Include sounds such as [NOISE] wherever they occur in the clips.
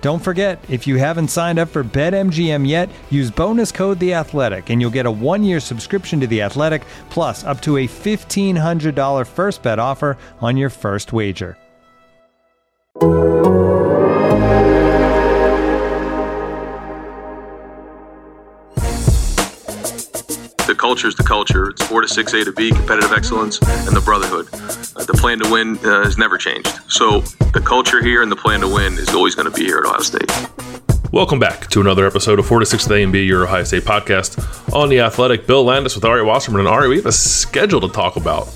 Don't forget, if you haven't signed up for BetMGM yet, use bonus code The Athletic, and you'll get a one-year subscription to The Athletic, plus up to a $1,500 first bet offer on your first wager. The culture is the culture. It's four to six A to B, competitive excellence, and the brotherhood. The plan to win uh, has never changed. So the culture here and the plan to win is always going to be here at Ohio State. Welcome back to another episode of 4 to 6 A and B, your Ohio State podcast on the athletic. Bill Landis with Ari Wasserman. And Ari, we have a schedule to talk about.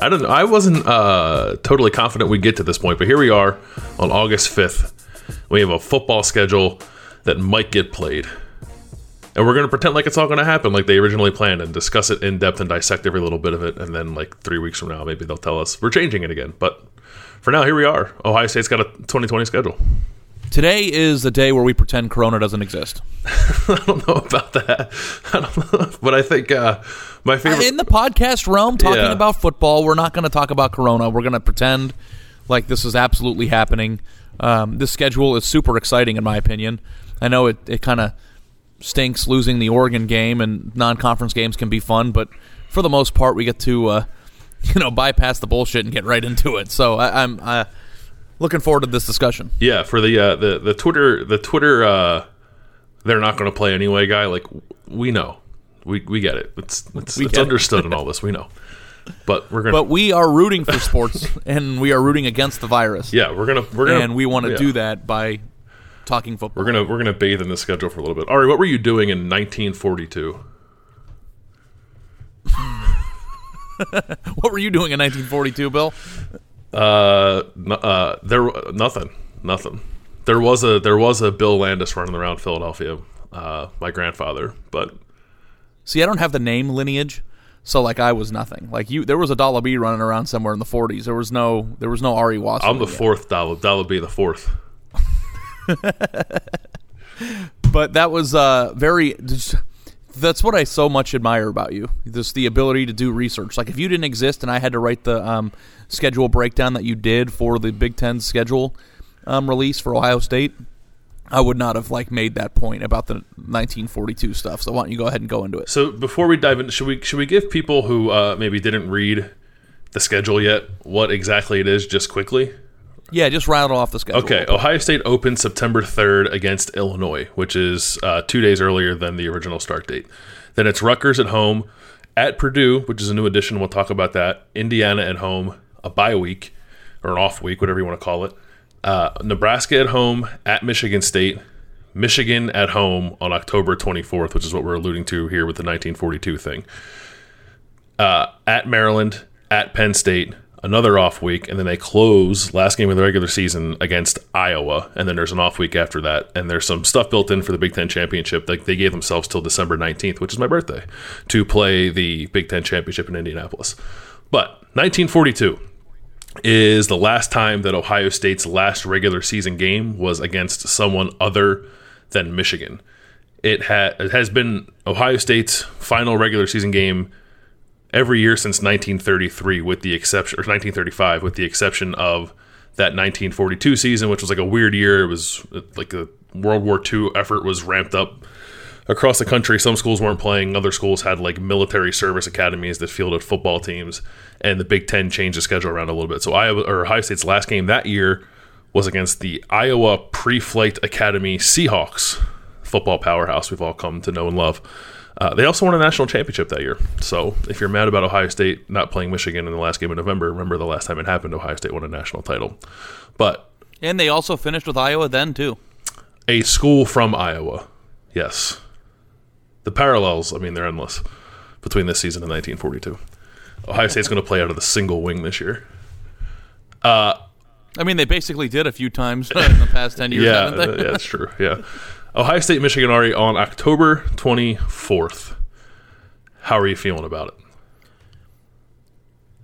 I don't. I wasn't uh, totally confident we'd get to this point, but here we are on August 5th. We have a football schedule that might get played. And we're going to pretend like it's all going to happen like they originally planned and discuss it in depth and dissect every little bit of it. And then, like, three weeks from now, maybe they'll tell us we're changing it again. But for now, here we are. Ohio State's got a 2020 schedule. Today is the day where we pretend Corona doesn't exist. [LAUGHS] I don't know about that. [LAUGHS] I don't know. But I think uh, my favorite. In the podcast realm, talking Yeah. about football, we're not going to talk about Corona. We're going to pretend like this is absolutely happening. Um, this schedule is super exciting, in my opinion. I know it, it kind of stinks losing the Oregon game, and non conference games can be fun, but for the most part, we get to uh, [LAUGHS] you know bypass the bullshit and get right into it. So I, I'm uh, looking forward to this discussion. Yeah, for the uh, the the Twitter the Twitter uh, they're not going to play anyway guy. Like we know, we we get it. It's it's, it's get it. understood in all this. We know, but we're gonna. But we are rooting for sports, [LAUGHS] and we are rooting against the virus. yeah, we're gonna we're gonna and we want to yeah. do that by talking football. We're gonna we're gonna bathe in the schedule for a little bit. Ari, what were you doing in 1942? [LAUGHS] What were you doing in 1942, Bill? Uh, n- uh, there nothing, nothing. There was a there was a Bill Landis running around Philadelphia. Uh, my grandfather, but See, I don't have the name lineage, so like I was nothing. Like you, there was a Dollar B running around somewhere in the 40s. There was no, there was no Ari Wasserman. I'm the yet. fourth. Dollar would be the fourth. [LAUGHS] but that was uh, very. just- That's what I so much admire about you. This the ability to do research. Like if you didn't exist and I had to write the um, schedule breakdown that you did for the Big Ten schedule um, release for Ohio State, I would not have like made that point about the 1942 stuff. So why don't you go ahead and go into it? So before we dive in, should we should we give people who uh, maybe didn't read the schedule yet what exactly it is, just quickly? Yeah, just rattle off the schedule. Okay, Ohio State opens September 3rd against Illinois, which is uh, two days earlier than the original start date. Then it's Rutgers at home, at Purdue, which is a new addition. We'll talk about that. Indiana at home, a bye week or an off week, whatever you want to call it. Uh, Nebraska at home, at Michigan State, Michigan at home on October 24th, which is what we're alluding to here with the 1942 thing. Uh, at Maryland, at Penn State, another off week, and then they close last game of the regular season against Iowa, and then there's an off week after that, and there's some stuff built in for the Big Ten championship. Like they gave themselves till December 19th, which is my birthday, to play the Big Ten championship in Indianapolis. But 1942, is the last time that Ohio State's last regular season game was against someone other than Michigan. It, ha- it has been Ohio State's final regular season game every year since 1933, with the exception, or 1935, with the exception of that 1942 season, which was like a weird year. It was like a World War II effort was ramped up across the country. Some schools weren't playing. Other schools had like military service academies that fielded football teams, and the Big Ten changed the schedule around a little bit. So Iowa or Ohio State's last game that year was against the Iowa Pre-Flight Academy Seahawks, football powerhouse we've all come to know and love. Uh, they also won a national championship that year. So if you're mad about Ohio State not playing Michigan in the last game of November, remember the last time it happened, Ohio State won a national title. But And they also finished with Iowa then too. a school from Iowa, yes. The parallels, I mean, they're endless between this season and 1942. Ohio State's going to play out of the single wing this year. I mean, they basically did a few times [LAUGHS] in the past ten years, yeah, haven't they? uh, that's true. Yeah. Ohio State, Michigan, Ari on October 24th. How are you feeling about it?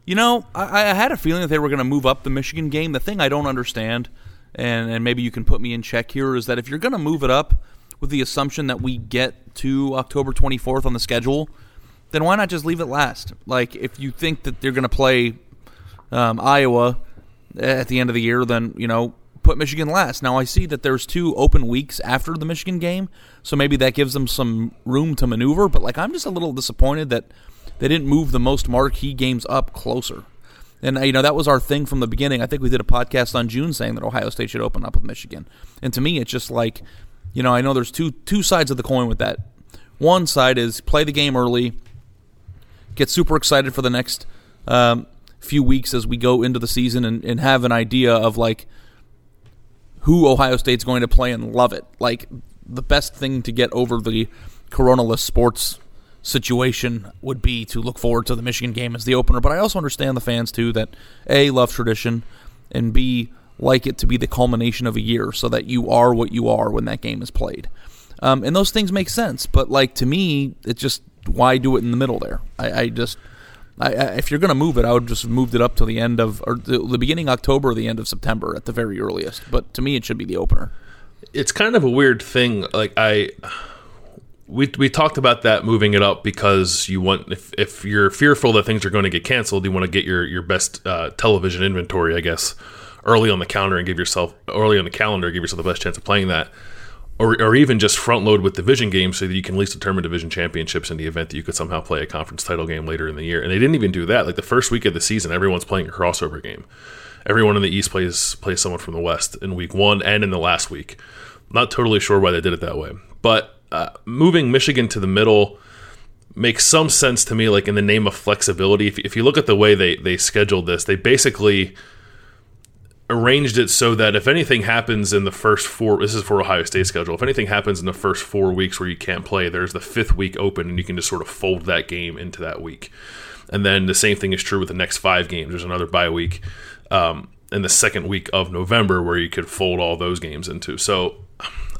You know, I, I had a feeling that they were going to move up the Michigan game. The thing I don't understand, and, and maybe you can put me in check here, is that if you're going to move it up with the assumption that we get to October 24th on the schedule, then why not just leave it last? Like, if you think that they're going to play um, Iowa at the end of the year, then, you know, put Michigan last. Now, I see that there's two open weeks after the Michigan game, so maybe that gives them some room to maneuver, but, like, I'm just a little disappointed that they didn't move the most marquee games up closer. And uh, you know that was our thing from the beginning. I think we did a podcast on June saying that Ohio State should open up with Michigan. And to me, it's just like, you know, I know there's two two sides of the coin with that. One side is play the game early, get super excited for the next um, few weeks as we go into the season, and, and have an idea of like who Ohio State's going to play and love it. Like the best thing to get over the coronaless sports situation would be to look forward to the Michigan game as the opener. But I also understand the fans too that A love tradition and B like it to be the culmination of a year so that you are what you are when that game is played. Um, and those things make sense, but like to me, it's just why do it in the middle there? I, I just I, I, if you're going to move it, I would just moved it up to the end of or the, the beginning October or the end of September at the very earliest. But to me, it should be the opener. it's kind of a weird thing. Like I, we we talked about that moving it up because you want if if you're fearful that things are going to get canceled, you want to get your your best uh, television inventory, I guess, early on the calendar and give yourself early on the calendar, give yourself the best chance of playing that. Or, or even just front load with division games so that you can at least determine division championships in the event that you could somehow play a conference title game later in the year. And they didn't even do that. Like the first week of the season, everyone's playing a crossover game. Everyone in the East plays plays someone from the West in week one and in the last week. Not totally sure why they did it that way, but uh, moving Michigan to the middle makes some sense to me. Like in the name of flexibility, if, if you look at the way they they scheduled this, they basically arranged it so that if anything happens in the first four, this is for Ohio State schedule. If anything happens in the first four weeks where you can't play, there's the fifth week open, and you can just sort of fold that game into that week. And then the same thing is true with the next five games. There's another bye week um, in the second week of November where you could fold all those games into. So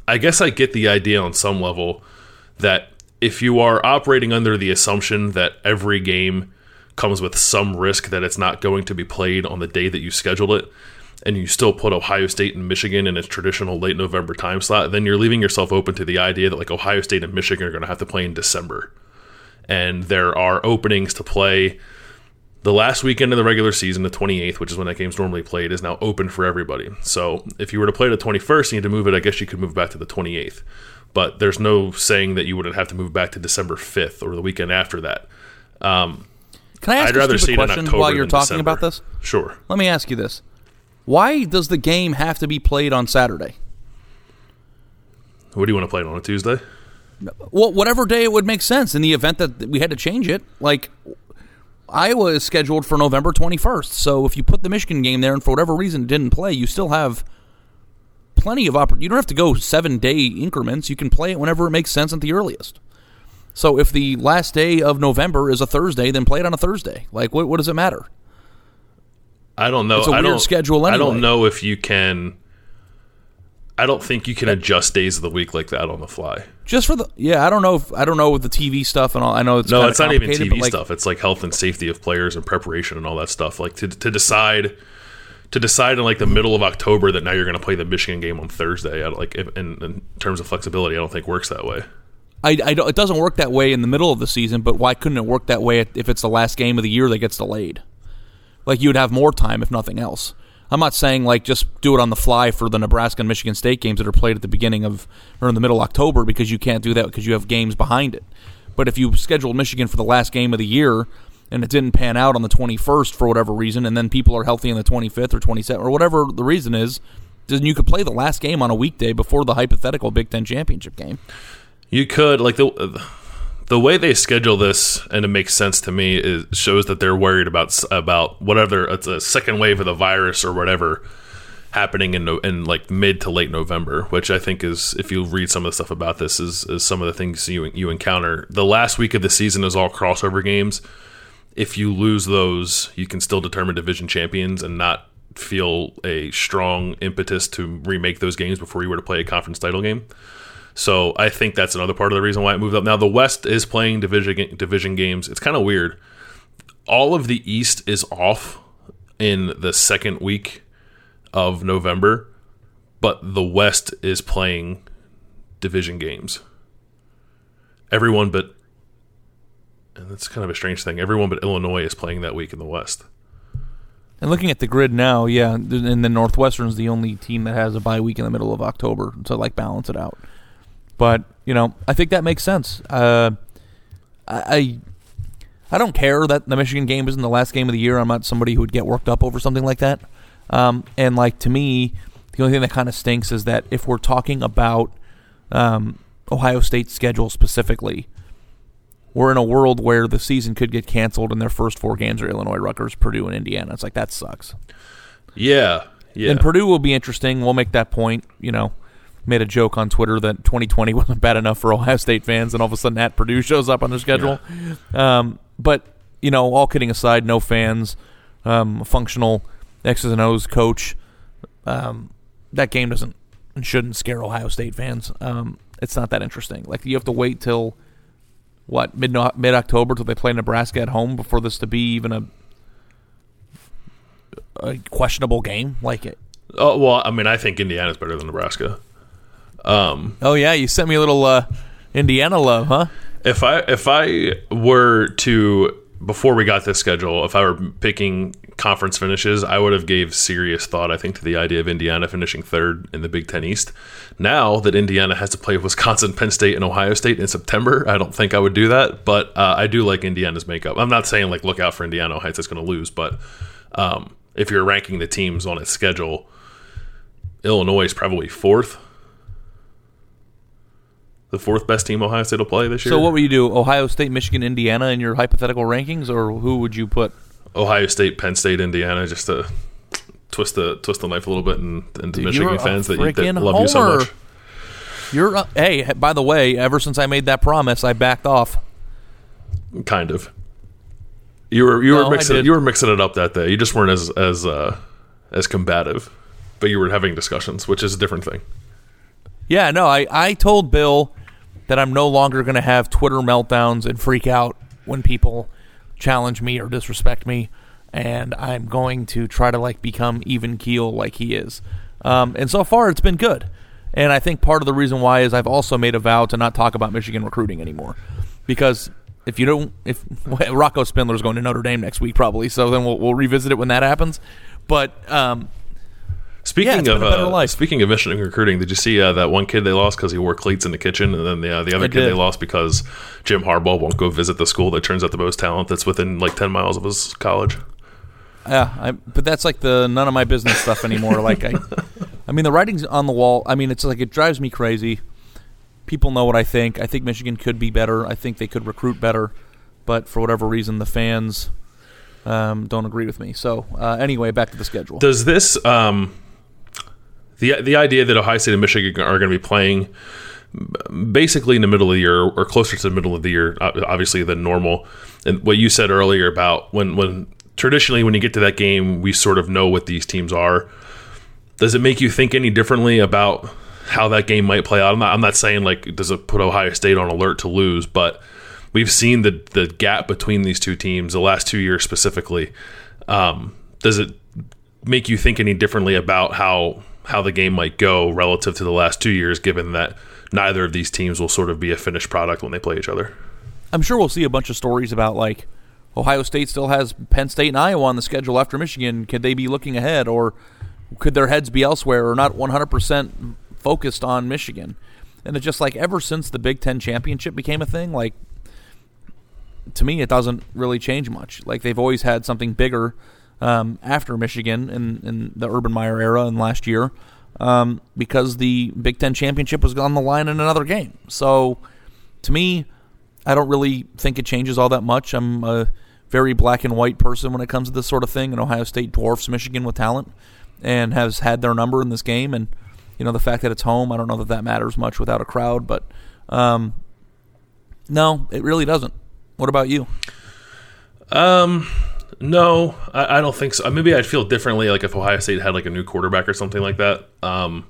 I guess I get the idea on some level that if you are operating under the assumption that every game comes with some risk that it's not going to be played on the day that you schedule it, and you still put Ohio State and Michigan in its traditional late November time slot, then you're leaving yourself open to the idea that like Ohio State and Michigan are going to have to play in December. And there are openings to play the last weekend of the regular season, the 28th, which is when that game's normally played, is now open for everybody. So if you were to play the 21st, you need to move it. I guess you could move back to the 28th. But there's no saying that you wouldn't have to move back to December 5th or the weekend after that. Um, Can I ask I'd a rather see question while you're talking December. about this? Sure. Let me ask you this: Why does the game have to be played on Saturday? What do you want to play it on a Tuesday? Well, whatever day it would make sense in the event that we had to change it. Like Iowa is scheduled for November 21st, so if you put the Michigan game there and for whatever reason it didn't play, you still have plenty of oppor- You don't have to go seven day increments. You can play it whenever it makes sense at the earliest. So if the last day of November is a Thursday, then play it on a Thursday. Like what? What does it matter? I don't know. It's a I weird don't, schedule I don't know if you can. I don't think you can adjust days of the week like that on the fly. Just for the yeah, I don't know if I don't know with the TV stuff and all. I know it's No, it's not even TV like, stuff. It's like health and safety of players and preparation and all that stuff. Like to to decide to decide in like the middle of October that now you're going to play the Michigan game on Thursday. I don't, like if, in, in terms of flexibility, I don't think works that way. I, I don't, it doesn't work that way in the middle of the season, but why couldn't it work that way if it's the last game of the year that gets delayed? Like you would have more time if nothing else. I'm not saying like just do it on the fly for the Nebraska and Michigan State games that are played at the beginning of or in the middle of October because you can't do that because you have games behind it. But if you scheduled Michigan for the last game of the year and it didn't pan out on the 21st for whatever reason, and then people are healthy on the 25th or 27th or whatever the reason is, then you could play the last game on a weekday before the hypothetical Big Ten championship game. You could like the uh, the way they schedule this, and it makes sense to me, is shows that they're worried about about whatever it's a second wave of the virus or whatever happening in in like mid to late November, which I think is if you read some of the stuff about this is, is some of the things you you encounter. The last week of the season is all crossover games if you lose those, you can still determine division champions and not feel a strong impetus to remake those games before you were to play a conference title game. So I think that's another part of the reason why it moved up. Now the West is playing division division games. It's kind of weird. All of the East is off in the second week of November, but the West is playing division games. Everyone but and that's kind of a strange thing. Everyone but Illinois is playing that week in the West. And looking at the grid now, yeah, and the Northwestern's the only team that has a bye week in the middle of October to like balance it out. But you know, I think that makes sense. Uh, I I don't care that the Michigan game isn't the last game of the year. I'm not somebody who would get worked up over something like that. Um, and like to me, the only thing that kind of stinks is that if we're talking about um, Ohio State's schedule specifically, we're in a world where the season could get canceled and their first four games are Illinois, Rutgers, Purdue, and Indiana. It's like that sucks. Yeah, yeah. And Purdue will be interesting. We'll make that point. You know, made a joke on Twitter that 2020 [LAUGHS] wasn't bad enough for Ohio State fans, and all of a sudden at Purdue shows up on their schedule. Yeah. Um, but you know, all kidding aside, no fans, um, functional X's and O's coach. Um, that game doesn't and shouldn't scare Ohio State fans. Um, it's not that interesting. Like you have to wait till what mid mid October till they play Nebraska at home before this to be even a a questionable game like it. Oh well, I mean, I think Indiana's better than Nebraska. Um, oh yeah, you sent me a little uh, Indiana love, huh? If I if I were to before we got this schedule, if I were picking conference finishes, I would have gave serious thought, I think, to the idea of Indiana finishing third in the Big Ten East. Now that Indiana has to play [LAUGHS] Wisconsin, Penn State, and Ohio State in September, I don't think I would do that. But uh, I do like Indiana's makeup. I'm not saying like look out for Indiana Heights; State's going to lose, but um, if you're ranking the teams on its schedule, Illinois is probably fourth. The fourth best team Ohio State will play this year. So, what would you do? Ohio State, Michigan, Indiana in your hypothetical rankings, or who would you put? Ohio State, Penn State, Indiana, just to twist the twist the knife a little bit and into Dude, Michigan fans that, you, that love homer. you so much. You're uh, hey, by the way, ever since I made that promise, I backed off. Kind of. You were you no, were mixing you were mixing it up that day. You just weren't as as uh, as combative, but you were having discussions, which is a different thing. Yeah, no, I I told Bill that I'm no longer going to have Twitter meltdowns and freak out when people challenge me or disrespect me, and I'm going to try to like become even keel like he is. Um, and so far, it's been good. And I think part of the reason why is I've also made a vow to not talk about Michigan recruiting anymore, because if you don't, if well, [LAUGHS] Rocco Spindler's going to Notre Dame next week probably, so then we'll, we'll revisit it when that happens. But um, Speaking yeah, of uh, speaking of Michigan recruiting, did you see uh, that one kid they lost because he wore cleats in the kitchen, and then the uh, the other I kid did. they lost because Jim Harbaugh won't go visit the school that turns out the most talent that's within like ten miles of his college. Yeah, I, but that's like the none of my business stuff anymore. like I, I mean, the writing's on the wall. I mean, it's like it drives me crazy. People know what I think. I think Michigan could be better. I think they could recruit better, but for whatever reason, the fans um, don't agree with me. So uh, anyway, back to the schedule. Does this um, the the idea that Ohio State and Michigan are going to be playing basically in the middle of the year or closer to the middle of the year, obviously than normal. And what you said earlier about when when traditionally when you get to that game, we sort of know what these teams are. Does it make you think any differently about how that game might play out? I'm not, I'm not saying like does it put Ohio State on alert to lose, but we've seen the the gap between these two teams the last two years specifically. Um, does it make you think any differently about how how the game might go relative to the last two years, given that neither of these teams will sort of be a finished product when they play each other. I'm sure we'll see a bunch of stories about like Ohio State still has Penn State and Iowa on the schedule after Michigan. Could they be looking ahead, or could their heads be elsewhere, or not 100% focused on Michigan? And it's just like ever since the Big Ten championship became a thing, like to me, it doesn't really change much. Like they've always had something bigger um, after Michigan in, in the Urban Meyer era and last year um, because the Big Ten championship was on the line in another game. So to me, I don't really think it changes all that much. I'm a very black and white person when it comes to this sort of thing, and Ohio State dwarfs Michigan with talent and has had their number in this game. And you know the fact that it's home, I don't know that that matters much without a crowd, but um, no, it really doesn't. What about you? Um, no, I, I, don't think so. Maybe I'd feel differently, like if Ohio State had like a new quarterback or something like that. Um,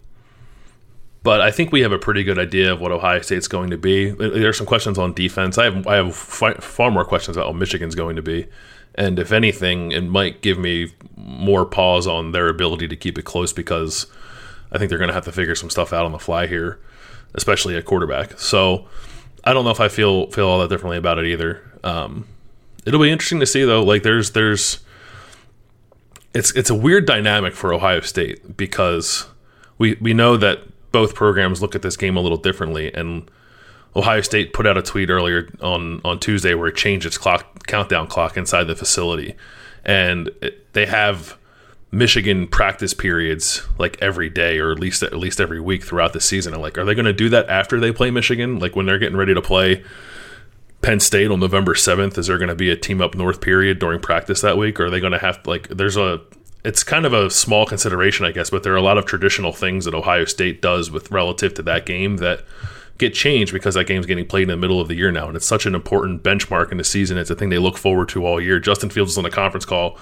but I think we have a pretty good idea of what Ohio State's going to be. There are some questions on defense. I have I have far more questions about what Michigan's going to be, and if anything, it might give me more pause on their ability to keep it close because I think they're going to have to figure some stuff out on the fly here, especially at quarterback. So I don't know if I feel feel all that differently about it either. Um, it'll be interesting to see though. Like there's there's it's it's a weird dynamic for Ohio State because we we know that both programs look at this game a little differently and Ohio State put out a tweet earlier on on Tuesday where it changed its clock countdown clock inside the facility and it, they have Michigan practice periods like every day or at least at least every week throughout the season. And like, are they going to do that after they play Michigan? Like when they're getting ready to play Penn State on November seventh? Is there going to be a team up north period during practice that week? Or are they going to have like? There's a it's kind of a small consideration, I guess, but there are a lot of traditional things that Ohio State does with relative to that game that get changed because that game's getting played in the middle of the year now, and it's such an important benchmark in the season. It's a thing they look forward to all year. Justin Fields was on a conference call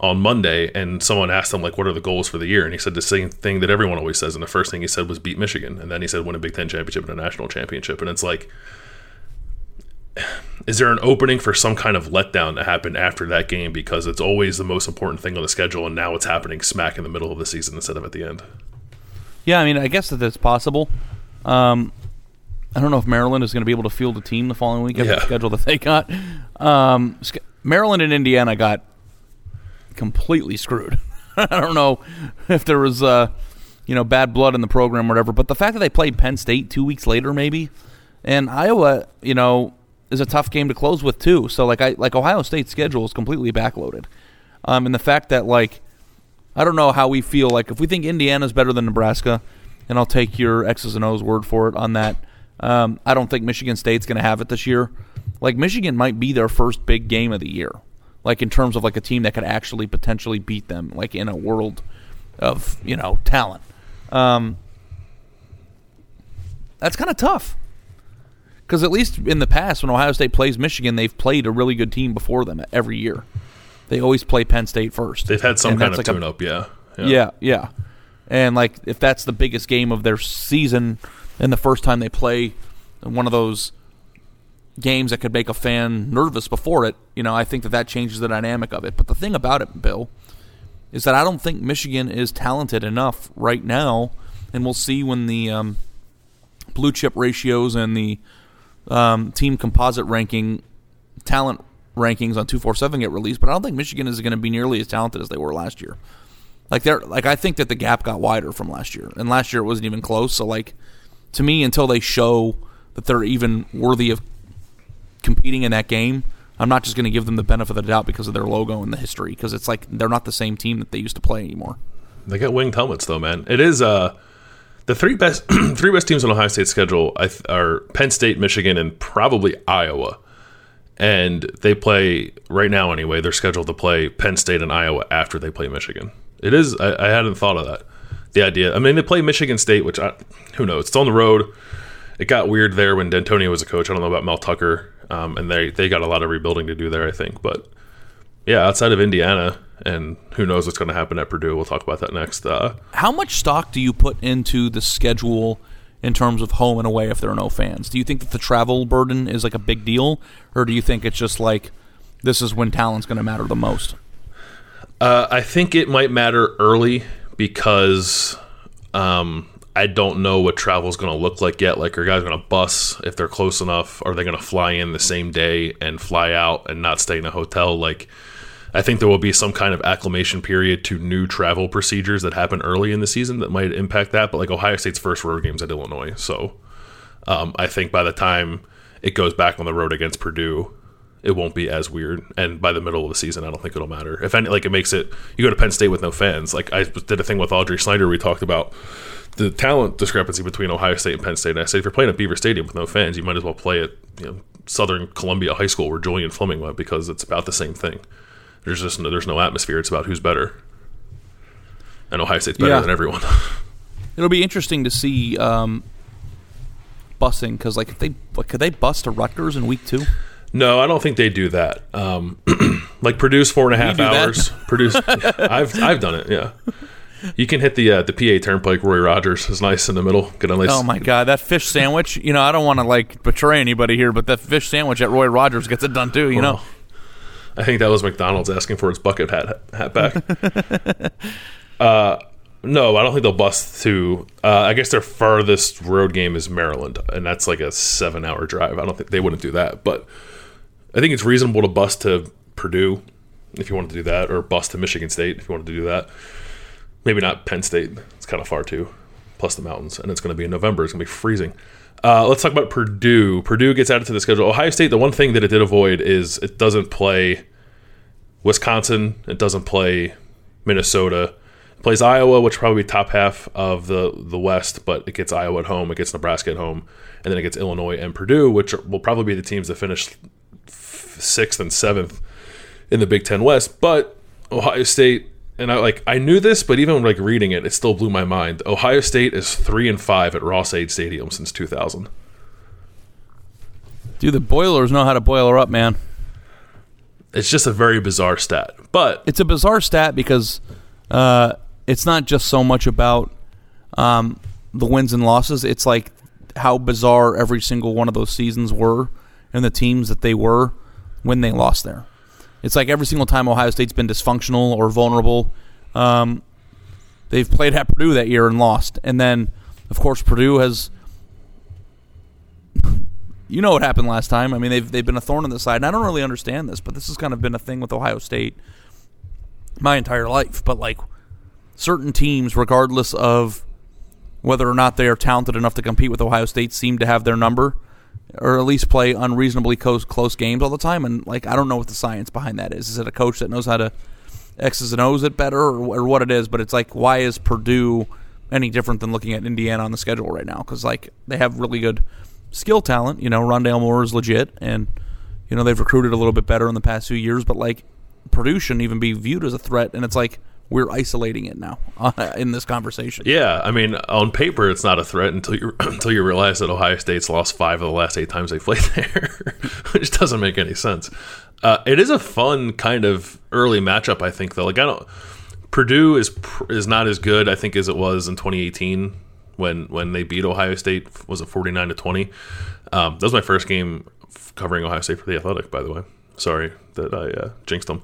on Monday, and someone asked him like, "What are the goals for the year?" And he said the same thing that everyone always says. And the first thing he said was beat Michigan, and then he said win a Big Ten championship and a national championship. And it's like, is there an opening for some kind of letdown to happen after that game because it's always the most important thing on the schedule, and now it's happening smack in the middle of the season instead of at the end? Yeah, I mean, I guess that that's possible. Um, I don't know if Maryland is going to be able to field a team the following week after yeah. the schedule that they got. Um, Maryland and Indiana got completely screwed. [LAUGHS] I don't know if there was uh, you know bad blood in the program or whatever, but the fact that they played Penn State two weeks later, maybe, and Iowa, you know, is a tough game to close with too. So like I like Ohio State's schedule is completely backloaded, um, and the fact that like I don't know how we feel like if we think Indiana's better than Nebraska, and I'll take your X's and O's word for it on that. Um, I don't think Michigan State's going to have it this year. Like Michigan might be their first big game of the year, like in terms of like a team that could actually potentially beat them, like in a world of you know talent. Um, that's kind of tough because at least in the past, when Ohio State plays Michigan, they've played a really good team before them every year. They always play Penn State first. They've had some and kind of like tune a, up, yeah. yeah. Yeah, yeah. And like if that's the biggest game of their season and the first time they play one of those games that could make a fan nervous before it, you know, I think that that changes the dynamic of it. But the thing about it, Bill, is that I don't think Michigan is talented enough right now, and we'll see when the um, blue chip ratios and the um, team composite ranking talent rankings on 247 get released, but I don't think Michigan is going to be nearly as talented as they were last year. Like they're like I think that the gap got wider from last year. And last year it wasn't even close, so like to me until they show that they're even worthy of competing in that game, I'm not just going to give them the benefit of the doubt because of their logo and the history because it's like they're not the same team that they used to play anymore. They got winged helmets though, man. It is uh the three best [CLEARS THROAT] three best teams on Ohio State's schedule are Penn State, Michigan, and probably Iowa. And they play right now anyway. They're scheduled to play Penn State and Iowa after they play Michigan. It is. I, I hadn't thought of that the idea. I mean, they play Michigan State, which I, who knows? It's on the road. It got weird there when Dantonio was a coach. I don't know about Mel Tucker, um, and they they got a lot of rebuilding to do there, I think. But yeah, outside of Indiana, and who knows what's going to happen at Purdue? We'll talk about that next. Uh, How much stock do you put into the schedule? in terms of home and away if there are no fans? Do you think that the travel burden is like a big deal, or do you think it's just like this is when talent's going to matter the most? Uh, I think it might matter early because um, I don't know what travel is going to look like yet. Like, are guys going to bus if they're close enough? Are they going to fly in the same day and fly out and not stay in a hotel? Like, I think there will be some kind of acclimation period to new travel procedures that happen early in the season that might impact that. But like Ohio State's first road games at Illinois, so um, I think by the time it goes back on the road against Purdue, it won't be as weird. And by the middle of the season, I don't think it'll matter. If any, like it makes it, you go to Penn State with no fans. Like I did a thing with Audrey Snyder. We talked about the talent discrepancy between Ohio State and Penn State. And I said, if you're playing at Beaver Stadium with no fans, you might as well play at you know Southern Columbia High School where Julian Fleming went because it's about the same thing. There's just no, there's no atmosphere. It's about who's better. And Ohio State's better Yeah. than everyone. [LAUGHS] It'll be interesting to see um, busing because, like, if they like, could they bust to Rutgers in week two? No, I don't think they do that. Um, [CLEARS THROAT] like produce four and a half that? hours. [LAUGHS] Purdue's, I've I've done it. Yeah, you can hit the uh, the PA Turnpike. Roy Rogers is nice in the middle. Get a nice. Oh my god, that fish sandwich! You know, I don't want to like betray anybody here, but that fish sandwich at Roy Rogers gets it done too. You know, I think that was McDonald's asking for its bucket hat hat back. [LAUGHS] uh, no, I don't think they'll bust to. Uh, I guess their farthest road game is Maryland, and that's like a seven hour drive. I don't think they wouldn't do that, but I think it's reasonable to bust to Purdue if you wanted to do that, or bust to Michigan State if you wanted to do that. Maybe not Penn State; it's kind of far too. Plus the mountains, and it's going to be in November. It's going to be freezing. Uh, let's talk about Purdue. Purdue gets added to the schedule. Ohio State. The one thing that it did avoid is it doesn't play Wisconsin. It doesn't play Minnesota. It plays Iowa, which probably top half of the the West, but it gets Iowa at home. It gets Nebraska at home, and then it gets Illinois and Purdue, which will probably be the teams that finish sixth and seventh in the Big Ten West. But Ohio State, and I like I knew this, but even like reading it, it still blew my mind. Ohio State is three and five at Ross-Ade Stadium since 2000. dude, the Boilers know how to Boiler Up, man. It's just a very bizarre stat, but It's a bizarre stat because uh, it's not just so much about um, the wins and losses. It's like how bizarre every single one of those seasons were and the teams that they were when they lost there. It's like every single time Ohio State's been dysfunctional or vulnerable, um, they've played at Purdue that year and lost. And then, of course, Purdue has. [LAUGHS] You know what happened last time. I mean, they've they've been a thorn in the side, and I don't really understand this, but this has kind of been a thing with Ohio State my entire life. But like certain teams, regardless of whether or not they are talented enough to compete with Ohio State, seem to have their number, or at least play unreasonably close close games all the time. And like I don't know what the science behind that is. Is it a coach that knows how to X's and O's it better, or, or what it is? But it's like why is Purdue any different than looking at Indiana on the schedule right now? Because like they have really good skill talent. You know, Rondale Moore is legit, and you know they've recruited a little bit better in the past few years. But like Purdue shouldn't even be viewed as a threat, and it's like we're isolating it now [LAUGHS] uh, in this conversation. Yeah, I mean, on paper, it's not a threat until you [CLEARS THROAT] until you realize that Ohio State's lost five of the last eight times they played [LAUGHS] there, which doesn't make any sense. Uh, it is a fun kind of early matchup, I think. Though, like I don't, Purdue is is not as good, I think, as it was in 2018 when when they beat Ohio State. Was it 49 to 20? Um, that was my first game covering Ohio State for the Athletic. By the way, sorry that I uh, jinxed them.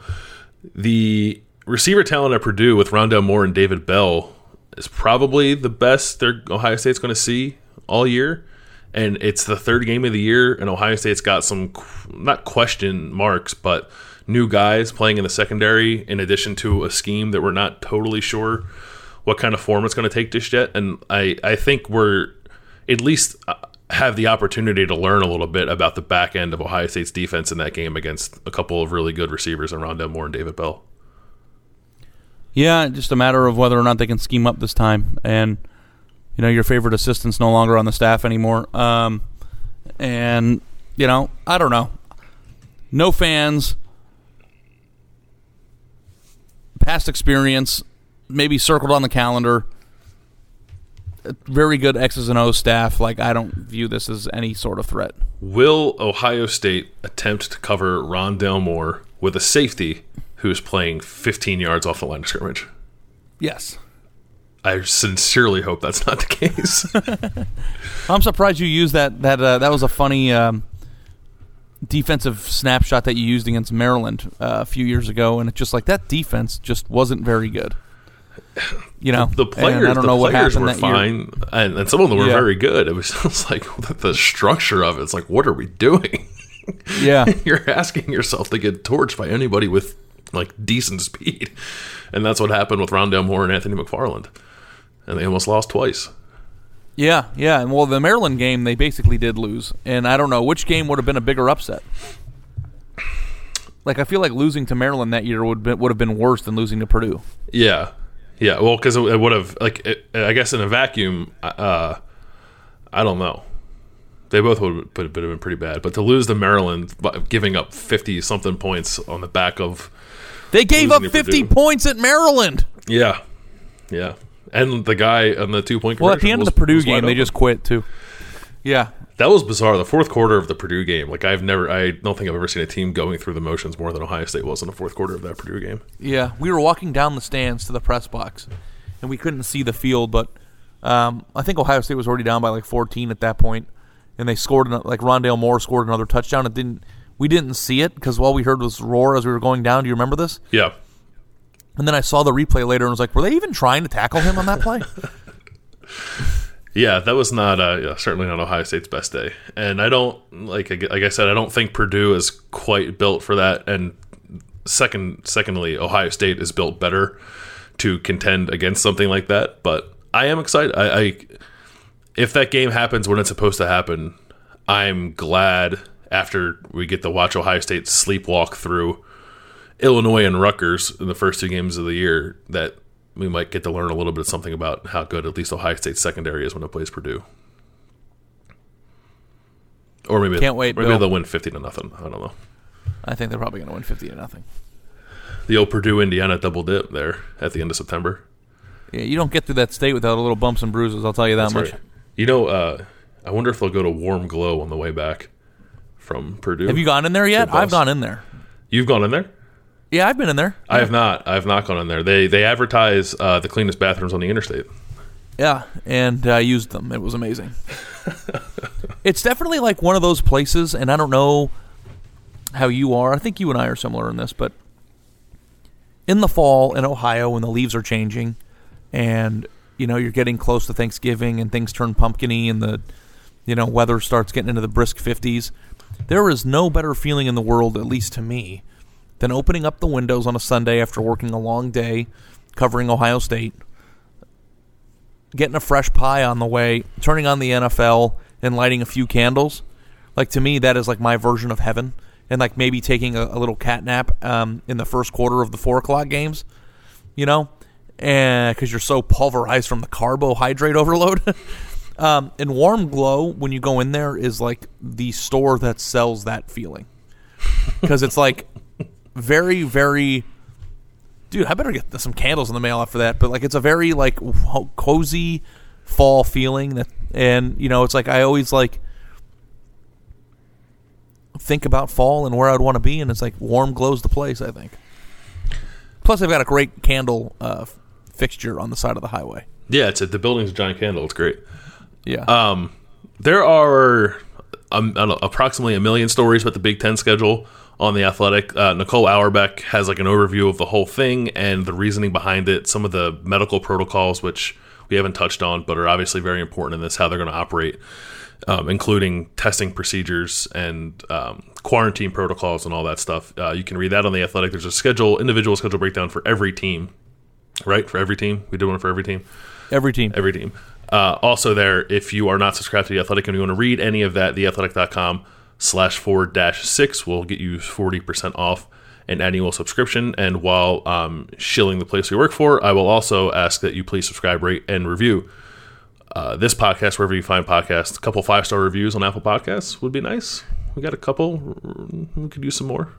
The receiver talent at Purdue with Rondale Moore and David Bell is probably the best their Ohio State's going to see all year. And it's the third game of the year, and Ohio State's got some not question marks, but new guys playing in the secondary, in addition to a scheme that we're not totally sure what kind of form it's going to take just yet. And I, I think we're at least uh, have the opportunity to learn a little bit about the back end of Ohio State's defense in that game against a couple of really good receivers in Rondale Moore and David Bell. Yeah, just a matter of whether or not they can scheme up this time. And you know, your favorite assistant's no longer on the staff anymore. Um, and you know, I don't know. No fans. Past experience, maybe circled on the calendar. Very good X's and O's staff. Like I don't view this as any sort of threat. Will Ohio State attempt to cover Rondale Moore with a safety who's playing 15 yards off the line of scrimmage? Yes. I sincerely hope that's not the case. [LAUGHS] [LAUGHS] I'm surprised you used that. That uh, that was a funny um, defensive snapshot that you used against Maryland uh, a few years ago, and it's just like that defense just wasn't very good. You know, the players, and I don't the know what players happened were that year. fine, and, and some of them were Yeah. very good. It was [LAUGHS] just like the structure of it. It's like, what are we doing? Yeah, You're asking yourself to get torched by anybody with [LAUGHS] like decent speed, and that's what happened with Rondale Moore and Anthony McFarland, and they almost lost twice. yeah, yeah. And well, the Maryland game they basically did lose, and I don't know which game would have been a bigger upset. Like I feel like losing to Maryland that year would be, would have been worse than losing to Purdue. Yeah, yeah. Well, because it, it would have like it, I guess in a vacuum, uh, I don't know. They both would have been pretty bad, but to lose to Maryland, by giving up fifty something points on the back of They gave up 50 points at Maryland. yeah, yeah, and the guy on the two point. Well, at the end of the Purdue game, they just. just quit too. Yeah, That was bizarre. The fourth quarter of the Purdue game, like I've never, I don't think I've ever seen a team going through the motions more than Ohio State was in the fourth quarter of that Purdue game. yeah. We were walking down the stands to the press box, and we couldn't see the field, but um, I think Ohio State was already down by like 14 at that point, and they scored like Rondale Moore scored another touchdown. It didn't. We didn't see it because all we heard was roar as we were going down. Do you remember this? Yeah, And then I saw the replay later and was like, were they even trying to tackle him on that play? [LAUGHS] yeah, that was not, uh, yeah, certainly not Ohio State's best day. And I don't like, like I said, I don't think Purdue is quite built for that. And second, secondly, Ohio State is built better to contend against something like that. But I am excited. I, I if that game happens when it's supposed to happen, I'm glad after we get to watch Ohio State sleepwalk through Illinois and Rutgers in the first two games of the year that we might get to learn a little bit of something about how good at least Ohio State's secondary is when it plays Purdue. Or maybe Can't wait, Maybe Bill. they'll win fifty to nothing. I don't know. I think they're probably going to win 50 to nothing. The old Purdue Indiana double dip there at the end of September. Yeah, you don't get through that state without a little bumps and bruises. I'll tell you that That's much. right. You know, uh, I wonder if they'll go to Warm Glow on the way back from Purdue. Have you gone in there yet? I've gone in there. You've gone in there? Yeah, I've been in there. I have not. I have not gone in there. They they advertise uh, the cleanest bathrooms on the interstate. Yeah, and I used them. It was amazing. [LAUGHS] it's definitely like one of those places, and I don't know how you are. I think you and I are similar in this, but in the fall in Ohio, when the leaves are changing, and you know you're getting close to Thanksgiving, and things turn pumpkiny, and the you know weather starts getting into the brisk 50s. There is no better feeling in the world, at least to me, than opening up the windows on a Sunday after working a long day covering Ohio State getting a fresh pie on the way, turning on the NFL and lighting a few candles. Like to me, that is like my version of heaven. And like maybe taking a, a little cat nap um, in the first quarter of the four o'clock games, you know, and because you're so pulverized from the carbohydrate overload. [LAUGHS] um, and Warm Glow, when you go in there, is like the store that sells that feeling because it's like very, very dude, I better get some candles in the mail after that. But like, it's a very like cozy fall feeling that, and you know, it's like I always like think about fall and where I'd want to be, and it's like warm glows the place. I think. Plus, they've got a great candle uh, fixture on the side of the highway. Yeah, it's at the building's a giant candle. It's great. Yeah, Um, there are um, I don't know, approximately a million stories about the Big Ten schedule on the Athletic. Uh, Nicole Auerbach has like an overview of the whole thing and the reasoning behind it. Some of the medical protocols, which we haven't touched on, but are obviously very important in this, how they're going to operate, um, including testing procedures and um, quarantine protocols and all that stuff. Uh, you can read that on the Athletic. There's a schedule, individual schedule breakdown for every team. Right for every team, we did one for every team every team. every team. Uh, also, there, if you are not subscribed to The Athletic and you want to read any of that, theathletic.com slash forward dash six will get you 40% off an annual subscription. And while um, shilling the place we work for, I will also ask that you please subscribe, rate, and review uh, this podcast wherever you find podcasts. A couple five star reviews on Apple Podcasts would be nice. We got a couple. We could use some more.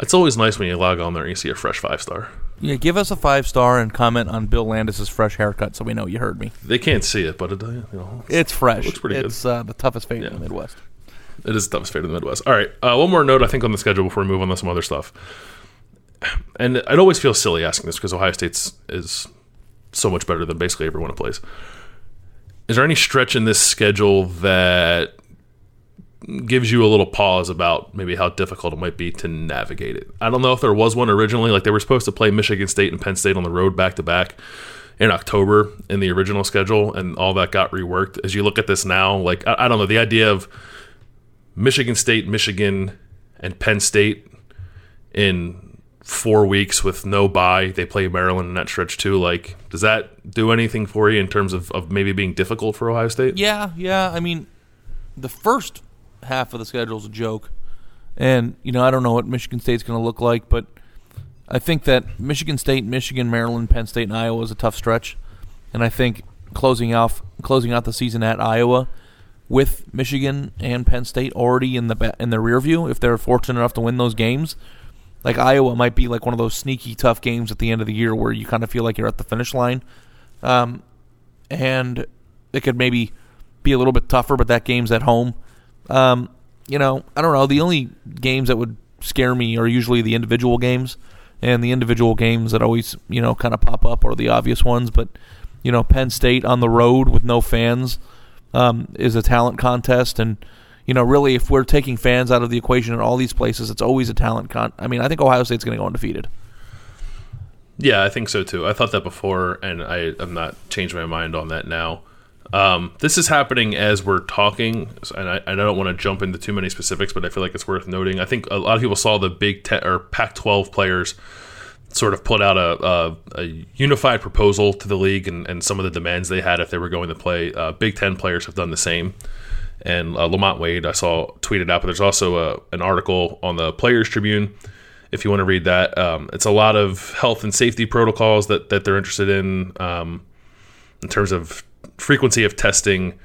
It's always nice when you log on there and you see a fresh five star. Yeah, give us a five star and comment on Bill Landis's fresh haircut, so we know you heard me. They can't see it, but it, uh, you know, It's fresh. Looks pretty good. it's uh, the toughest fade in the Midwest. It is the toughest fate in the Midwest. All right. Uh, one more note, I think, on the schedule before we move on to some other stuff. And I'd always feel silly asking this because Ohio State's is so much better than basically everyone it plays. Is there any stretch in this schedule that gives you a little pause about maybe how difficult it might be to navigate it. I don't know if there was one originally. Like they were supposed to play Michigan State and Penn State on the road back to back in October in the original schedule, and all that got reworked. As you look at this now, like I, I don't know, the idea of Michigan State, Michigan, and Penn State in four weeks with no bye. They play Maryland in that stretch too. Like, does that do anything for you in terms of, of maybe being difficult for Ohio State? Yeah, yeah. I mean, the first half of the schedule is a joke, and you know I don't know what Michigan State's going to look like, but I think that Michigan State, Michigan, Maryland, Penn State, and Iowa is a tough stretch, and I think closing off closing out the season at Iowa with Michigan and Penn State already in the in the rear view, if they're fortunate enough to win those games, like Iowa might be like one of those sneaky tough games at the end of the year where you kind of feel like you're at the finish line, um, and it could maybe be a little bit tougher, but that game's at home. Um, you know, I don't know. The only games that would scare me are usually the individual games, and the individual games that always you know kind of pop up are the obvious ones. But you know, Penn State on the road with no fans um, is a talent contest, and you know, really, if we're taking fans out of the equation in all these places, it's always a talent con. I mean, I think Ohio State's going to go undefeated. Yeah, I think so too. I thought that before, and I am not changed my mind on that now. Um, this is happening as we're talking, and I, I don't want to jump into too many specifics, but I feel like it's worth noting. I think a lot of people saw the Big Ten or Pac-12 players sort of put out a, a, a, unified proposal to the league and, and, some of the demands they had if they were going to play. Uh, Big Ten players have done the same. And uh, Lamont Wade, I saw tweeted out, but there's also a, an article on the Players Tribune if you want to read that. Um, it's a lot of health and safety protocols that, that they're interested in um, in terms of frequency of testing,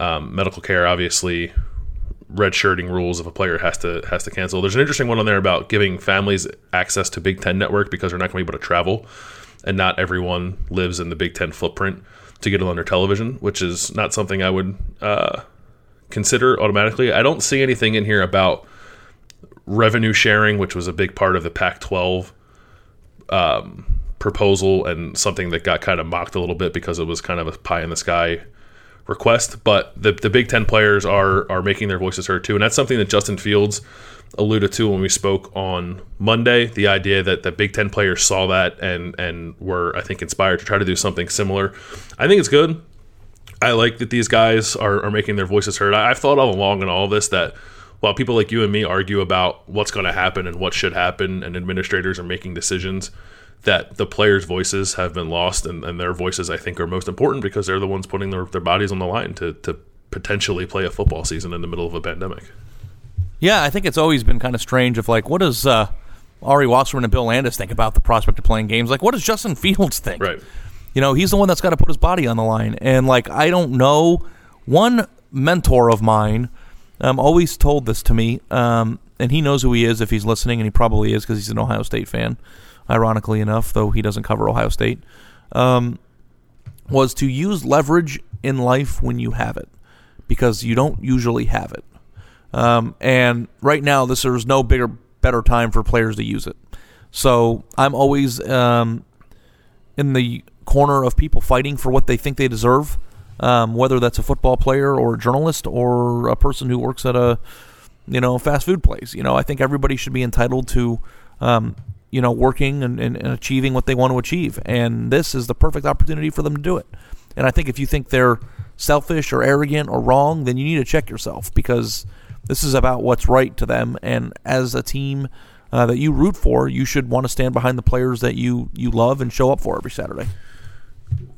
um, medical care, obviously, red shirting rules if a player has to has to cancel. There's an interesting one on there about giving families access to Big Ten Network because they're not going to be able to travel, and not everyone lives in the Big Ten footprint to get it on their television, which is not something I would uh, consider automatically. I don't see anything in here about revenue sharing, which was a big part of the Pac-12 um, proposal and something that got kind of mocked a little bit because it was kind of a pie in the sky request, but the the Big Ten players are are making their voices heard too, and that's something that Justin Fields alluded to when we spoke on Monday. The idea that the Big Ten players saw that and and were I think inspired to try to do something similar. I think it's good. I like that these guys are, are making their voices heard. I, I've thought all along in all of this that while people like you and me argue about what's going to happen and what should happen, and administrators are making decisions, that the players' voices have been lost, and, and, their voices, I think, are most important because they're the ones putting their, their bodies on the line to, to potentially play a football season in the middle of a pandemic. Yeah, I think it's always been kind of strange of like, what does uh, Ari Wasserman and Bill Landis think about the prospect of playing games? Like, what does Justin Fields think? Right. You know, he's the one that's got to put his body on the line. And, like, I don't know. One mentor of mine um, always told this to me, um, and he knows who he is if he's listening, and he probably is because he's an Ohio State fan ironically enough, though he doesn't cover Ohio State, um, was to use leverage in life when you have it, because you don't usually have it. Um, and right now, this there's no bigger, better time for players to use it. So I'm always um, in the corner of people fighting for what they think they deserve, um, whether that's a football player or a journalist or a person who works at a you know fast food place. You know, I think everybody should be entitled to um, you know, working and, and, and, achieving what they want to achieve. And this is the perfect opportunity for them to do it. And I think if you think they're selfish or arrogant or wrong, then you need to check yourself because this is about what's right to them. And as a team uh, that you root for, you should want to stand behind the players that you, you love and show up for every Saturday.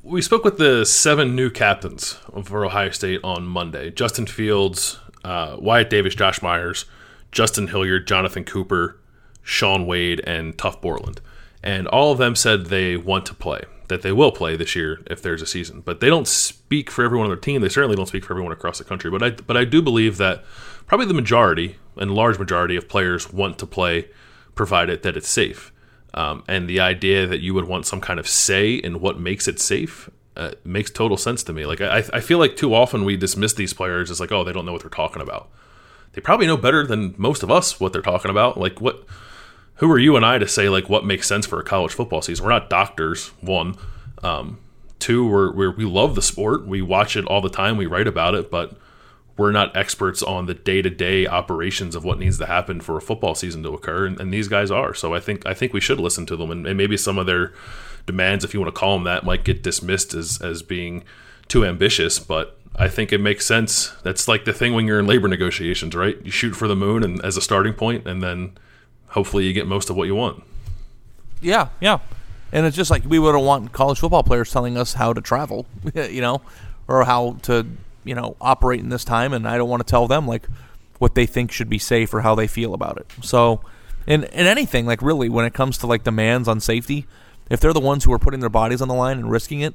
We spoke with the seven new captains for Ohio State on Monday Justin Fields, uh, Wyatt Davis, Josh Myers, Justin Hilliard, Jonathan Cooper, Shaun Wade, and Tuf Borland. And all of them said they want to play, that they will play this year if there's a season. But they don't speak for everyone on their team. They certainly don't speak for everyone across the country. But I, but I do believe that probably the majority and large majority of players want to play, provided that it's safe. Um, and the idea that you would want some kind of say in what makes it safe uh, makes total sense to me. Like I, I feel like too often we dismiss these players as like, oh, they don't know what they're talking about. They probably know better than most of us what they're talking about. Like what who are you and I to say like what makes sense for a college football season? We're not doctors. One, um, two, we're, we're we love the sport. We watch it all the time. We write about it, but we're not experts on the day to day operations of what needs to happen for a football season to occur, and, and, these guys are. So I think I think we should listen to them, and, and, maybe some of their demands, if you want to call them that, might get dismissed as as being too ambitious. But I think it makes sense. That's like the thing when you're in labor negotiations, right? You shoot for the moon and as a starting point, and then hopefully you get most of what you want. Yeah, yeah. And it's just like we wouldn't want college football players telling us how to travel, [LAUGHS] you know, or how to, you know, operate in this time. And I don't want to tell them like what they think should be safe or how they feel about it. So, in in anything like really when it comes to like demands on safety, if they're the ones who are putting their bodies on the line and risking it,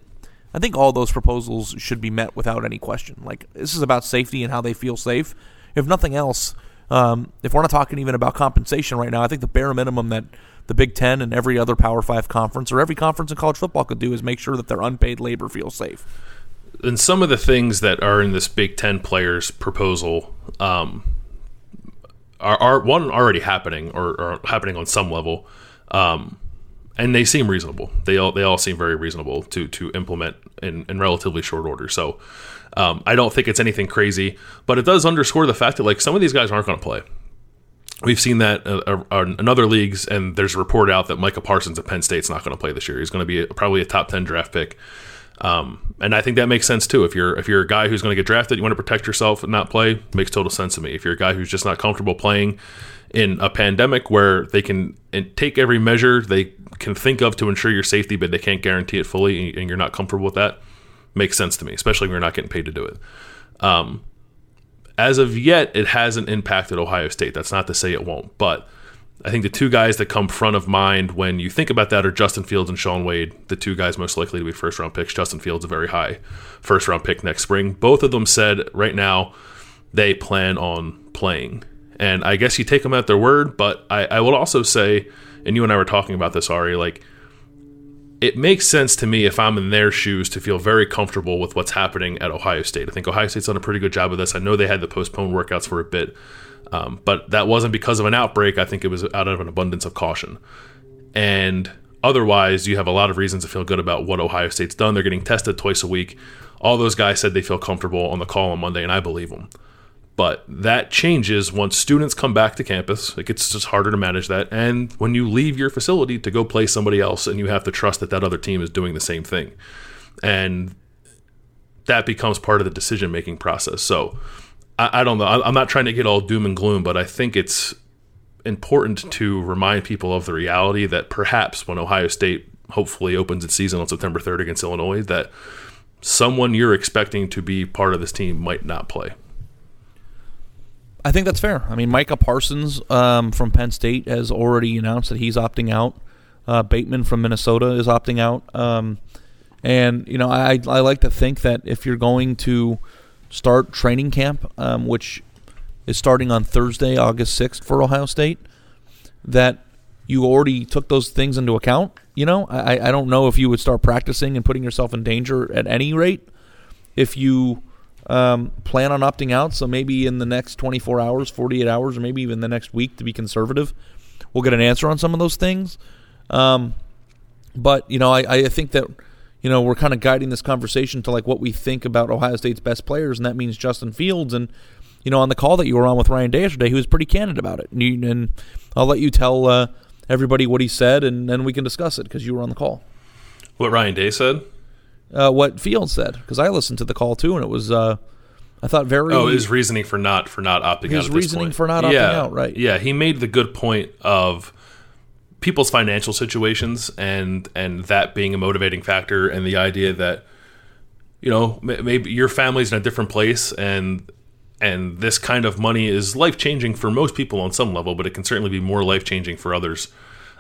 I think all those proposals should be met without any question. Like this is about safety and how they feel safe. If nothing else, um, if we're not talking even about compensation right now, I think the bare minimum that the Big Ten and every other Power Five conference or every conference in college football could do is make sure that their unpaid labor feels safe. And some of the things that are in this Big Ten players proposal um, are, are, one already happening or, or, happening on some level, um, and they seem reasonable. They all they all seem very reasonable to to implement in, in relatively short order. So um, I don't think it's anything crazy, but it does underscore the fact that like some of these guys aren't going to play. We've seen that uh, uh, in other leagues, and there's a report out that Micah Parsons of Penn State's not going to play this year. He's going to be probably a top ten draft pick, um, and I think that makes sense too. If you're if you're a guy who's going to get drafted, you want to protect yourself and not play, makes total sense to me. If you're a guy who's just not comfortable playing in a pandemic where they can take every measure they can think of to ensure your safety, but they can't guarantee it fully, and you're not comfortable with that, makes sense to me, especially when you're not getting paid to do it. Um, as of yet, it hasn't impacted Ohio State. That's not to say it won't, but I think the two guys that come front of mind when you think about that are Justin Fields and Shaun Wade, the two guys most likely to be first round picks. Justin Fields, a very high first round pick next spring. Both of them said right now they plan on playing. And I guess you take them at their word, but I, I will also say, and you and I were talking about this, Ari, like it makes sense to me if I'm in their shoes to feel very comfortable with what's happening at Ohio State. I think Ohio State's done a pretty good job of this. I know they had the postponed workouts for a bit, um, but that wasn't because of an outbreak. I think it was out of an abundance of caution. And otherwise, you have a lot of reasons to feel good about what Ohio State's done. They're getting tested twice a week. All those guys said they feel comfortable on the call on Monday, and I believe them. But that changes once students come back to campus. It gets just harder to manage that. And when you leave your facility to go play somebody else, and you have to trust that that other team is doing the same thing. And that becomes part of the decision making process. So I, I don't know. I'm not trying to get all doom and gloom, but I think it's important to remind people of the reality that perhaps when Ohio State hopefully opens its season on September 3rd against Illinois, that someone you're expecting to be part of this team might not play. I think that's fair. I mean, Micah Parsons um, from Penn State has already announced that he's opting out. Uh, Bateman from Minnesota is opting out. Um, and, you know, I, I like to think that if you're going to start training camp, um, which is starting on Thursday, August 6th for Ohio State, that you already took those things into account. You know, I, I don't know if you would start practicing and putting yourself in danger at any rate if you – um, plan on opting out. So maybe in the next 24 hours, 48 hours, or maybe even the next week to be conservative, we'll get an answer on some of those things. Um, but, you know, I, I think that, you know, we're kind of guiding this conversation to like what we think about Ohio State's best players, and that means Justin Fields. And, you know, on the call that you were on with Ryan Day yesterday, he was pretty candid about it. And, you, and I'll let you tell uh, everybody what he said, and then we can discuss it because you were on the call. What Ryan Day said? Uh, what Fields said because I listened to the call too, and it was uh, I thought very. Oh, his reasoning for not for not opting his out. His reasoning for not opting yeah, out, right? Yeah, he made the good point of people's financial situations and and that being a motivating factor, and the idea that you know maybe your family's in a different place and and this kind of money is life changing for most people on some level, but it can certainly be more life changing for others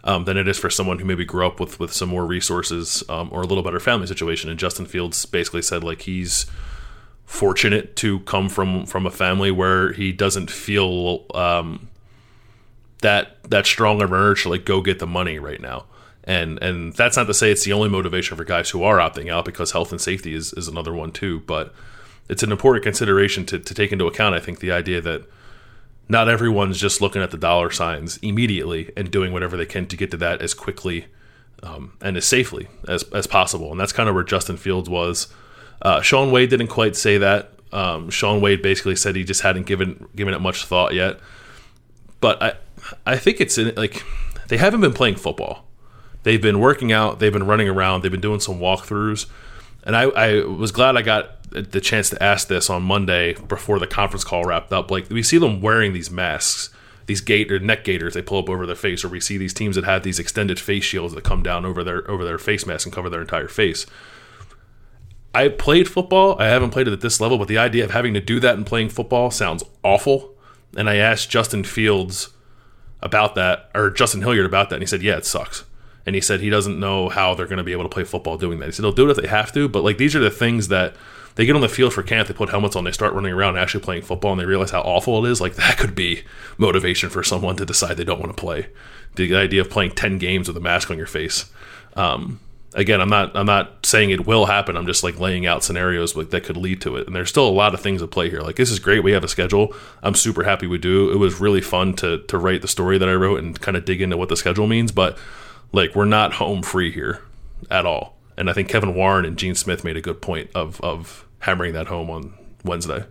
um, than it is for someone who maybe grew up with with some more resources um, or a little better family situation. And Justin Fields basically said like he's fortunate to come from from a family where he doesn't feel um, that that strong of an urge to like go get the money right now. And and that's not to say it's the only motivation for guys who are opting out because health and safety is, is another one too. But it's an important consideration to, to take into account. I think the idea that not everyone's just looking at the dollar signs immediately and doing whatever they can to get to that as quickly um, and as safely as, as possible. And that's kind of where Justin Fields was. Uh, Shaun Wade didn't quite say that. Um, Shaun Wade basically said he just hadn't given given it much thought yet. But I I think it's in, like they haven't been playing football. They've been working out. They've been running around. They've been doing some walkthroughs. And I, I was glad I got the chance to ask this on Monday before the conference call wrapped up. Like we see them wearing these masks, these gate neck gaiters they pull up over their face, or we see these teams that have these extended face shields that come down over their over their face mask and cover their entire face. I played football. I haven't played it at this level, but the idea of having to do that and playing football sounds awful. And I asked Justin Fields about that, or Justin Hilliard about that, and he said, "Yeah, it sucks." And he said he doesn't know how they're going to be able to play football doing that. He said they'll do it if they have to, but like these are the things that they get on the field for camp, they put helmets on, they start running around actually playing football, and they realize how awful it is. Like that could be motivation for someone to decide they don't want to play. The idea of playing ten games with a mask on your face. Um, again, I'm not I'm not saying it will happen. I'm just like laying out scenarios that could lead to it. And there's still a lot of things at play here. Like this is great. We have a schedule. I'm super happy we do. It was really fun to to write the story that I wrote and kind of dig into what the schedule means. But like we're not home free here at all. And I think Kevin Warren and Gene Smith made a good point of of hammering that home on Wednesday.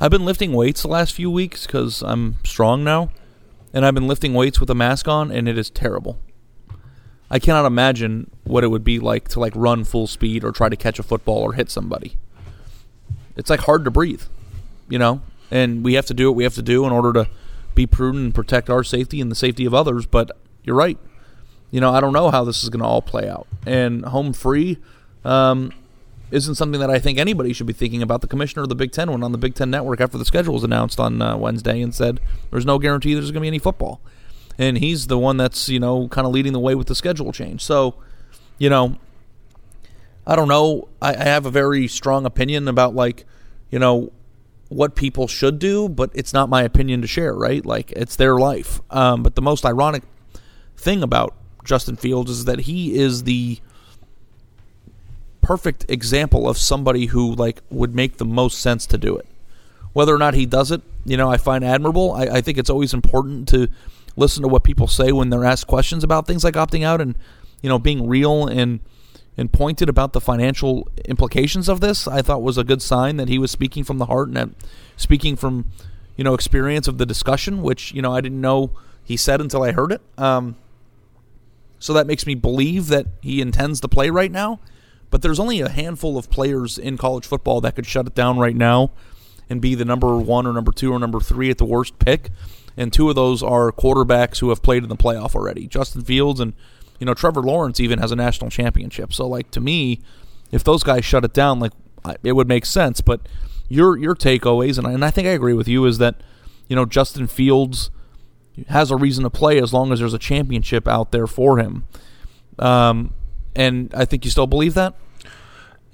I've been lifting weights the last few weeks because I'm strong now, and I've been lifting weights with a mask on, and it is terrible. I cannot imagine what it would be like to like run full speed or try to catch a football or hit somebody. It's like hard to breathe, you know. And we have to do what we have to do in order to be prudent and protect our safety and the safety of others. But you're right. You know, I don't know how this is going to all play out. And home free um, isn't something that I think anybody should be thinking about. The commissioner of the Big Ten went on the Big Ten Network after the schedule was announced on uh, Wednesday and said there's no guarantee there's going to be any football and he's the one that's you know kind of leading the way with the schedule change. So, you know, I don't know. I, I have a very strong opinion about like, you know, what people should do, but it's not my opinion to share. Right? Like it's their life. Um, but the most ironic thing about Justin Fields is that he is the perfect example of somebody who like would make the most sense to do it. Whether or not he does it, you know, I find admirable. I, I think it's always important to listen to what people say when they're asked questions about things like opting out and you know being real and and pointed about the financial implications of this I thought was a good sign that he was speaking from the heart and that speaking from you know experience of the discussion which you know I didn't know he said until I heard it um, so that makes me believe that he intends to play right now but there's only a handful of players in college football that could shut it down right now and be the number one or number two or number three at the worst pick and two of those are quarterbacks who have played in the playoff already. Justin Fields and you know Trevor Lawrence even has a national championship. So like to me, if those guys shut it down, like it would make sense. But your your take always, and I, and I think I agree with you, is that you know Justin Fields has a reason to play as long as there's a championship out there for him. Um, and I think you still believe that.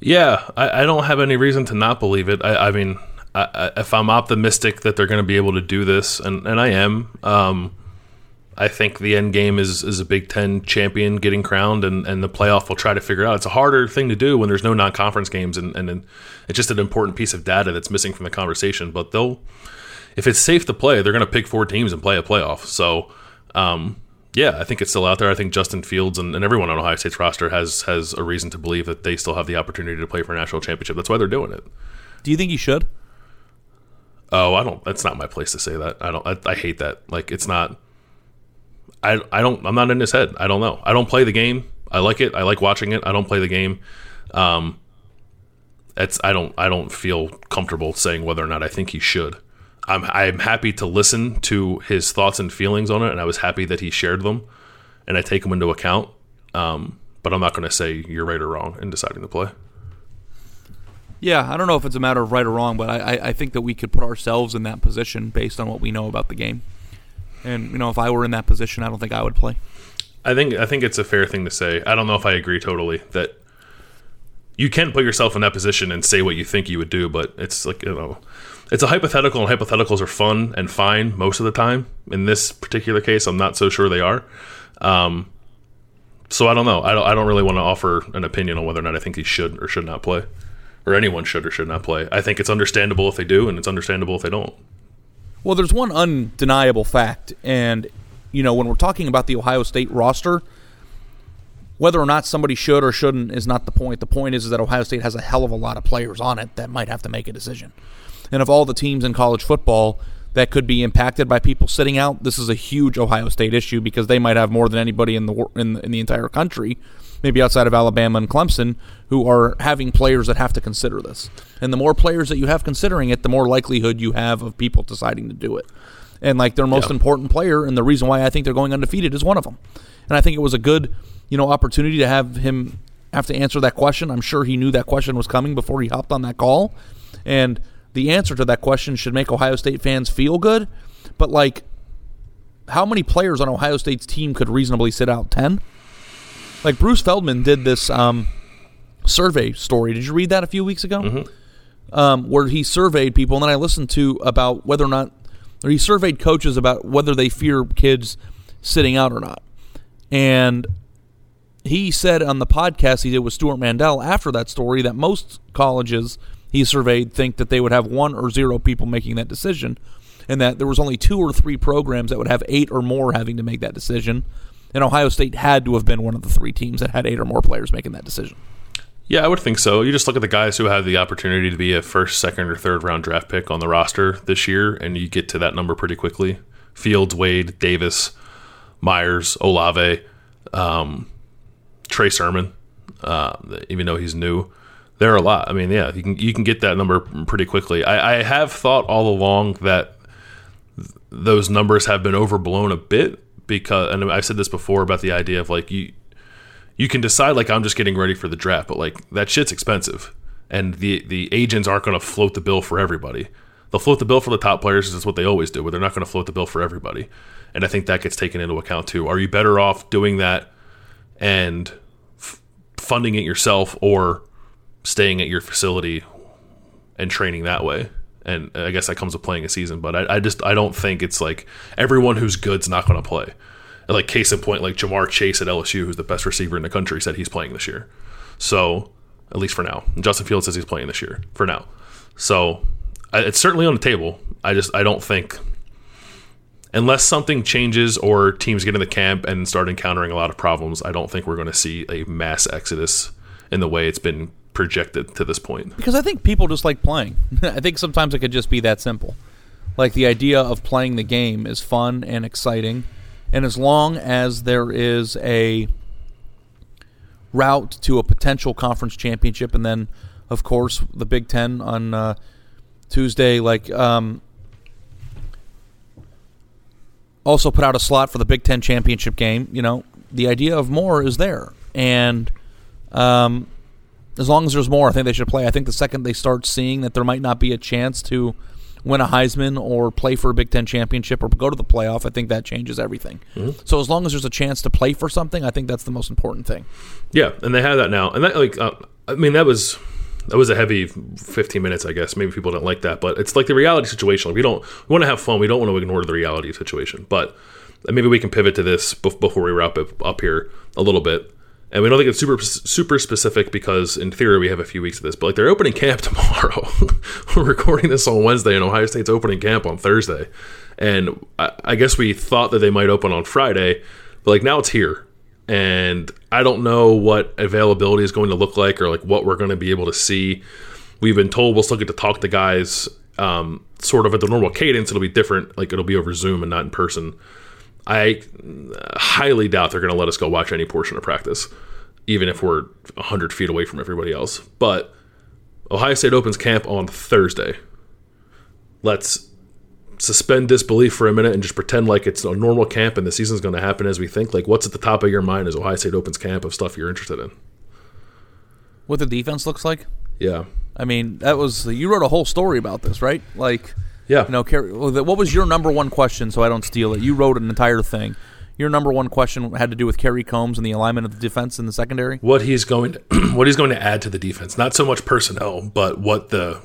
Yeah, I, I don't have any reason to not believe it. I, I mean, I, if I'm optimistic that they're going to be able to do this, and, and I am, um, I think the end game is is a Big Ten champion getting crowned, and, and the playoff will try to figure out. It's a harder thing to do when there's no non conference games, and, and it's just an important piece of data that's missing from the conversation. But they'll, if it's safe to play, they're going to pick four teams and play a playoff. So, um, yeah, I think it's still out there. I think Justin Fields and, and, everyone on Ohio State's roster has has a reason to believe that they still have the opportunity to play for a national championship. That's why they're doing it. Do you think you should? Oh, I don't. That's not my place to say that. I don't. I, I hate that. Like it's not. I I don't. I'm not in his head. I don't know. I don't play the game. I like it. I like watching it. I don't play the game. Um, it's I don't I don't feel comfortable saying whether or not I think he should. I'm I'm happy to listen to his thoughts and feelings on it, and I was happy that he shared them, and I take them into account. Um, but I'm not going to say you're right or wrong in deciding to play. Yeah, I don't know if it's a matter of right or wrong, but I, I think that we could put ourselves in that position based on what we know about the game. And you know, if I were in that position, I don't think I would play. I think I think it's a fair thing to say. I don't know if I agree totally that you can put yourself in that position and say what you think you would do, but it's like you know, it's a hypothetical, and hypotheticals are fun and fine most of the time. In this particular case, I'm not so sure they are. Um, so I don't know. I don't, I don't really want to offer an opinion on whether or not I think he should or should not play or anyone should or should not play. I think it's understandable if they do, and it's understandable if they don't. Well, there's one undeniable fact, and you know when we're talking about the Ohio State roster, whether or not somebody should or shouldn't is not the point. The point is, is that Ohio State has a hell of a lot of players on it that might have to make a decision. And of all the teams in college football that could be impacted by people sitting out, this is a huge Ohio State issue because they might have more than anybody in the in, in the entire country, maybe outside of Alabama and Clemson, who are having players that have to consider this. And the more players that you have considering it, the more likelihood you have of people deciding to do it. And like their most Yeah. important player, and the reason why I think they're going undefeated is one of them. And I think it was a good, you know, opportunity to have him have to answer that question. I'm sure he knew that question was coming before he hopped on that call. And the answer to that question should make Ohio State fans feel good. But like how many players on Ohio State's team could reasonably sit out? 10? Like Bruce Feldman did this um, survey story. Did you read that a few weeks ago? Um, where he surveyed people, and then I listened to about whether or not, or he surveyed coaches about whether they fear kids sitting out or not. And he said on the podcast he did with Stewart Mandel after that story that most colleges he surveyed think that they would have one or zero people making that decision, and that there was only two or three programs that would have eight or more having to make that decision. And Ohio State had to have been one of the three teams that had eight or more players making that decision. Yeah, I would think so. You just look at the guys who had the opportunity to be a first, second, or third round draft pick on the roster this year, and you get to that number pretty quickly. Fields, Wade, Davis, Myers, Olave, um, Trey Sermon, uh, even though he's new. There are a lot. I mean, yeah, you can you can get that number pretty quickly. I, I have thought all along that th- those numbers have been overblown a bit because, and I've said this before about the idea of like you you can decide like I'm just getting ready for the draft, but like that shit's expensive, and the the agents aren't going to float the bill for everybody. They'll float the bill for the top players that's what they always do, but they're not going to float the bill for everybody. And I think that gets taken into account too. Are you better off doing that and f- funding it yourself, or staying at your facility and training that way? And I guess that comes with playing a season, but I, I just I don't think it's like everyone who's good's not going to play. And like case in point, like Ja'Marr Chase at LSU, who's the best receiver in the country, said he's playing this year. So at least for now, Justin Fields says he's playing this year for now. So I- it's certainly on the table. I just I don't think unless something changes or teams get in the camp and start encountering a lot of problems, I don't think we're going to see a mass exodus in the way it's been projected to this point. Because I think people just like playing. [LAUGHS] I think sometimes it could just be that simple. Like the idea of playing the game is fun and exciting, and as long as there is a route to a potential conference championship, and then, of course, the Big Ten on uh, Tuesday, like um, also put out a slot for the Big Ten championship game. You know, the idea of more is there, and um, as long as there's more, I think they should play. I think the second they start seeing that there might not be a chance to win a Heisman or play for a Big Ten championship or go to the playoff, I think that changes everything. So as long as there's a chance to play for something, I think that's the most important thing. Yeah, and they have that now, and that like uh, I mean that was that was a heavy 15 minutes, I guess. Maybe people don't like that, but it's like the reality situation. Like, we don't we want to have fun. We don't want to ignore the reality situation. But maybe we can pivot to this before we wrap up up here a little bit. And we don't think it's super super specific because in theory we have a few weeks of this. But like they're opening camp [LAUGHS] tomorrow. We're recording this on Wednesday, and Ohio State's opening camp on Thursday. And I, I guess we thought that they might open on Friday, but like now it's here and I don't know what availability is going to look like or like what we're going to be able to see. We've been told we'll still get to talk to guys um, sort of at the normal cadence. It'll be different, like it'll be over Zoom and not in person. I uh, highly doubt they're going to let us go watch any portion of practice, even if we're 100 feet away from everybody else. But Ohio State opens camp on Thursday. Let's suspend disbelief for a minute and just pretend like it's a normal camp and the season's going to happen as we think. Like, what's at the top of your mind as Ohio State opens camp of stuff you're interested in? What the defense looks like? Yeah. I mean, that was you wrote a whole story about this, right? Like, Yeah. you know, Kerry, what was your number one question? So I don't steal it. You wrote an entire thing. Your number one question had to do with Kerry Coombs and the alignment of the defense in the secondary. what he's going to, [CLEARS THROAT] what he's going to add to the defense. Not so much personnel, but what the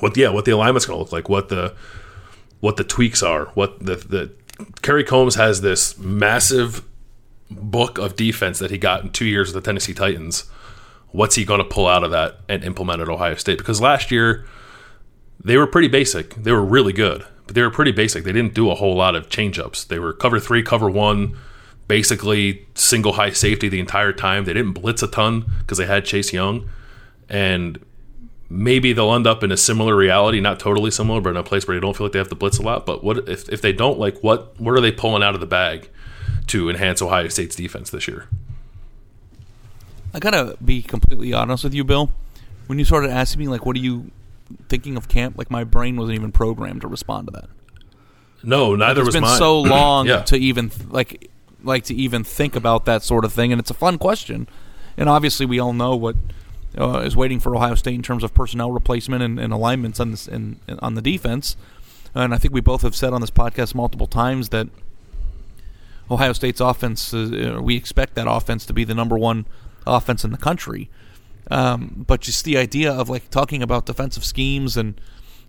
what yeah, what the alignment's going to look like, what the what the tweaks are, what the the Kerry Coombs has this massive book of defense that he got in 2 years with the Tennessee Titans. What's he going to pull out of that and implement at Ohio State? Because last year they were pretty basic. They were really good, but they were pretty basic. They didn't do a whole lot of change ups. They were cover three, cover one. basically single high safety the entire time. They didn't blitz a ton because they had Chase Young, and maybe they'll end up in a similar reality, not totally similar, but in a place where they don't feel like they have to blitz a lot. But what if if they don't like what what are they pulling out of the bag to enhance Ohio State's defense this year? I gotta be completely honest with you, Bill. When you started asking me, like, what do you thinking of camp? Like, my brain wasn't even programmed to respond to that. No, neither It's was been mine. so [CLEARS THROAT] long Yeah. to even like like to even think about that sort of thing, and it's a fun question. And obviously, we all know what uh, is waiting for Ohio State in terms of personnel replacement and, and alignments on this in, in, on the defense. And I think we both have said on this podcast multiple times that Ohio State's offense, uh, we expect that offense to be the number one offense in the country. Um, but just the idea of like talking about defensive schemes and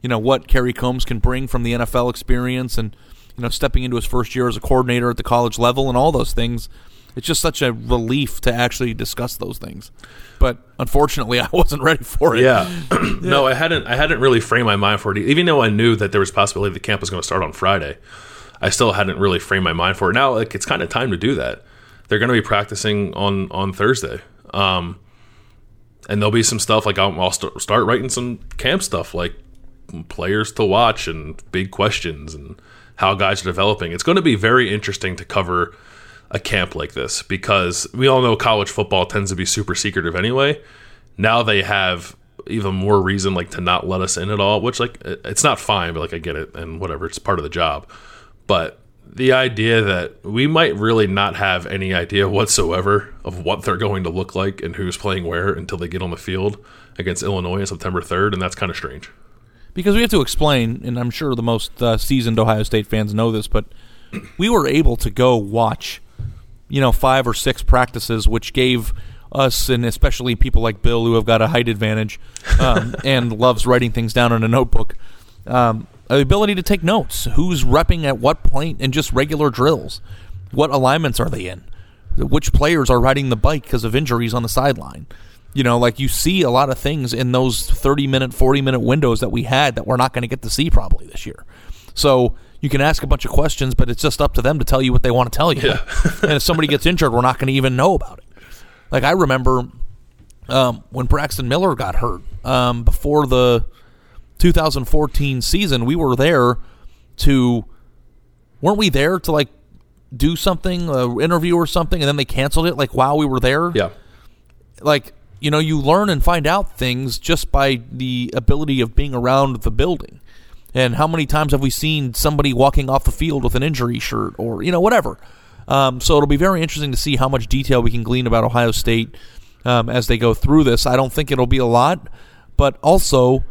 you know what Kerry Coombs can bring from the NFL experience and you know stepping into his first year as a coordinator at the college level and all those things. It's just such a relief to actually discuss those things. But unfortunately, [LAUGHS] I wasn't ready for it. Yeah. [CLEARS THROAT] [CLEARS THROAT] no, I hadn't. I hadn't really framed my mind for it. Even though I knew that there was possibility the camp was going to start on Friday, I still hadn't really framed my mind for it. Now, like it's kind of time to do that. They're going to be practicing on on Thursday, um, and there'll be some stuff like I'll, st- start writing some camp stuff like players to watch and big questions and how guys are developing. It's going to be very interesting to cover a camp like this because we all know college football tends to be super secretive anyway. Now they have even more reason like to not let us in at all, which like it's not fine, but like I get it and whatever, it's part of the job. But the idea that we might really not have any idea whatsoever of what they're going to look like and who's playing where until they get on the field against Illinois on September 3rd, and that's kind of strange. because we have to explain, and I'm sure the most uh, seasoned Ohio State fans know this, but [CLEARS THROAT] we were able to go watch, you know, five or six practices, which gave us, and especially people like Bill, who have got a height advantage um, [LAUGHS] and loves writing things down in a notebook, um, ability to take notes. Who's repping at what point in just regular drills? What alignments are they in? Which players are riding the bike because of injuries on the sideline? You know, like you see a lot of things in those 30 minute, 40 minute windows that we had that we're not going to get to see probably this year. So you can ask a bunch of questions, but it's just up to them to tell you what they want to tell you. [LAUGHS] and if somebody gets injured, we're not going to even know about it. Like I remember um, when Braxton Miller got hurt um, before the 2014 season, we were there to, weren't we there to like do something, a interview or something, and then they canceled it like while we were there? Yeah. like you know you learn and find out things just by the ability of being around the building and how many times have we seen somebody walking off the field with an injury shirt or you know whatever um, so it'll be very interesting to see how much detail we can glean about ohio state um, as they go through this i don't think it'll be a lot but also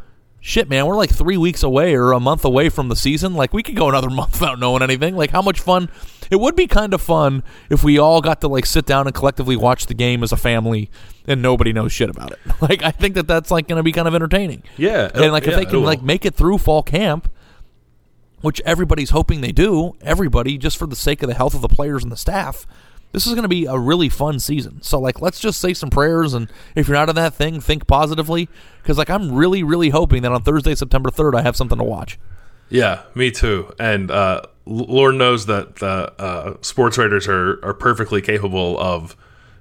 shit man we're like three weeks away or a month away from the season. Like we could go another [LAUGHS] month without knowing anything. Like how much fun? It would be kind of fun if we all got to like sit down and collectively watch the game as a family and nobody knows shit about it. [LAUGHS] Like i think that that's like going to be kind of entertaining. Yeah, and like if yeah, they can like make it through fall camp which everybody's hoping they do everybody just for the sake of the health of the players and the staff this is going to be a really fun season so like let's just say some prayers and if you're not in that thing think positively because like i'm really really hoping that on thursday september 3rd i have something to watch Yeah, me too. And uh, Lord knows that the uh, sports writers are, are perfectly capable of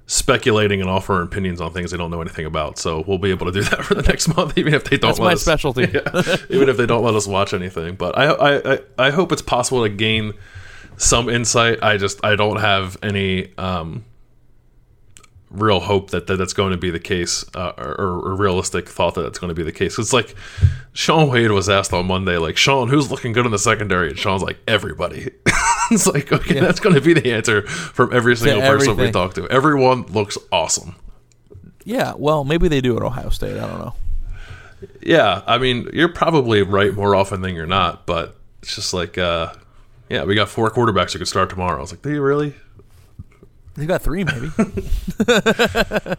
speculating and offering opinions on things they don't know anything about. So we'll be able to do that for the next month, even if they don't. That's let my us, specialty. [LAUGHS] Yeah, even if they don't let us watch anything. But I, I, I, I hope it's possible to gain some insight. I just I don't have any um, real hope that, that that's going to be the case, uh, or, or realistic thought that that's going to be the case. It's like Shaun Wade was asked on Monday, like Shaun, who's looking good in the secondary? And Shaun's like everybody. [LAUGHS] it's like okay, that's going to be the answer from every single person we talk to. Everyone looks awesome. yeah well maybe they do at ohio state i don't know Yeah, I mean, you're probably right more often than you're not, but it's just like, uh, yeah, we got four quarterbacks who could start tomorrow. I was like, do you really? they got three maybe [LAUGHS]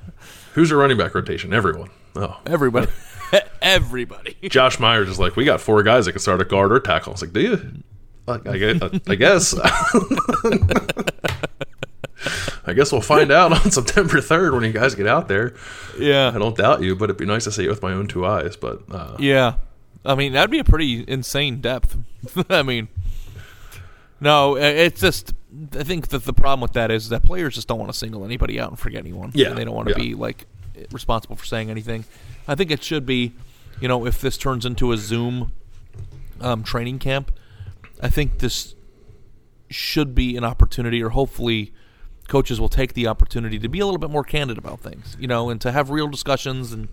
Who's your running back rotation? Everyone. Oh, everybody [LAUGHS] everybody Josh Myers is like, we got four guys that can start at guard or tackle. I was like, do you? I guess. I guess. [LAUGHS] I guess we'll find out on September 3rd when you guys get out there. Yeah. I don't doubt you, but it'd be nice to see it with my own two eyes. But uh, Yeah, I mean that'd be a pretty insane depth. I mean, no, it's just I think that the problem with that is that players just don't want to single anybody out and forget anyone. Yeah, and they don't want to yeah. be like responsible for saying anything. I think it should be, you know, if this turns into a Zoom um, training camp, I think this should be an opportunity, or hopefully, coaches will take the opportunity to be a little bit more candid about things, you know, and to have real discussions and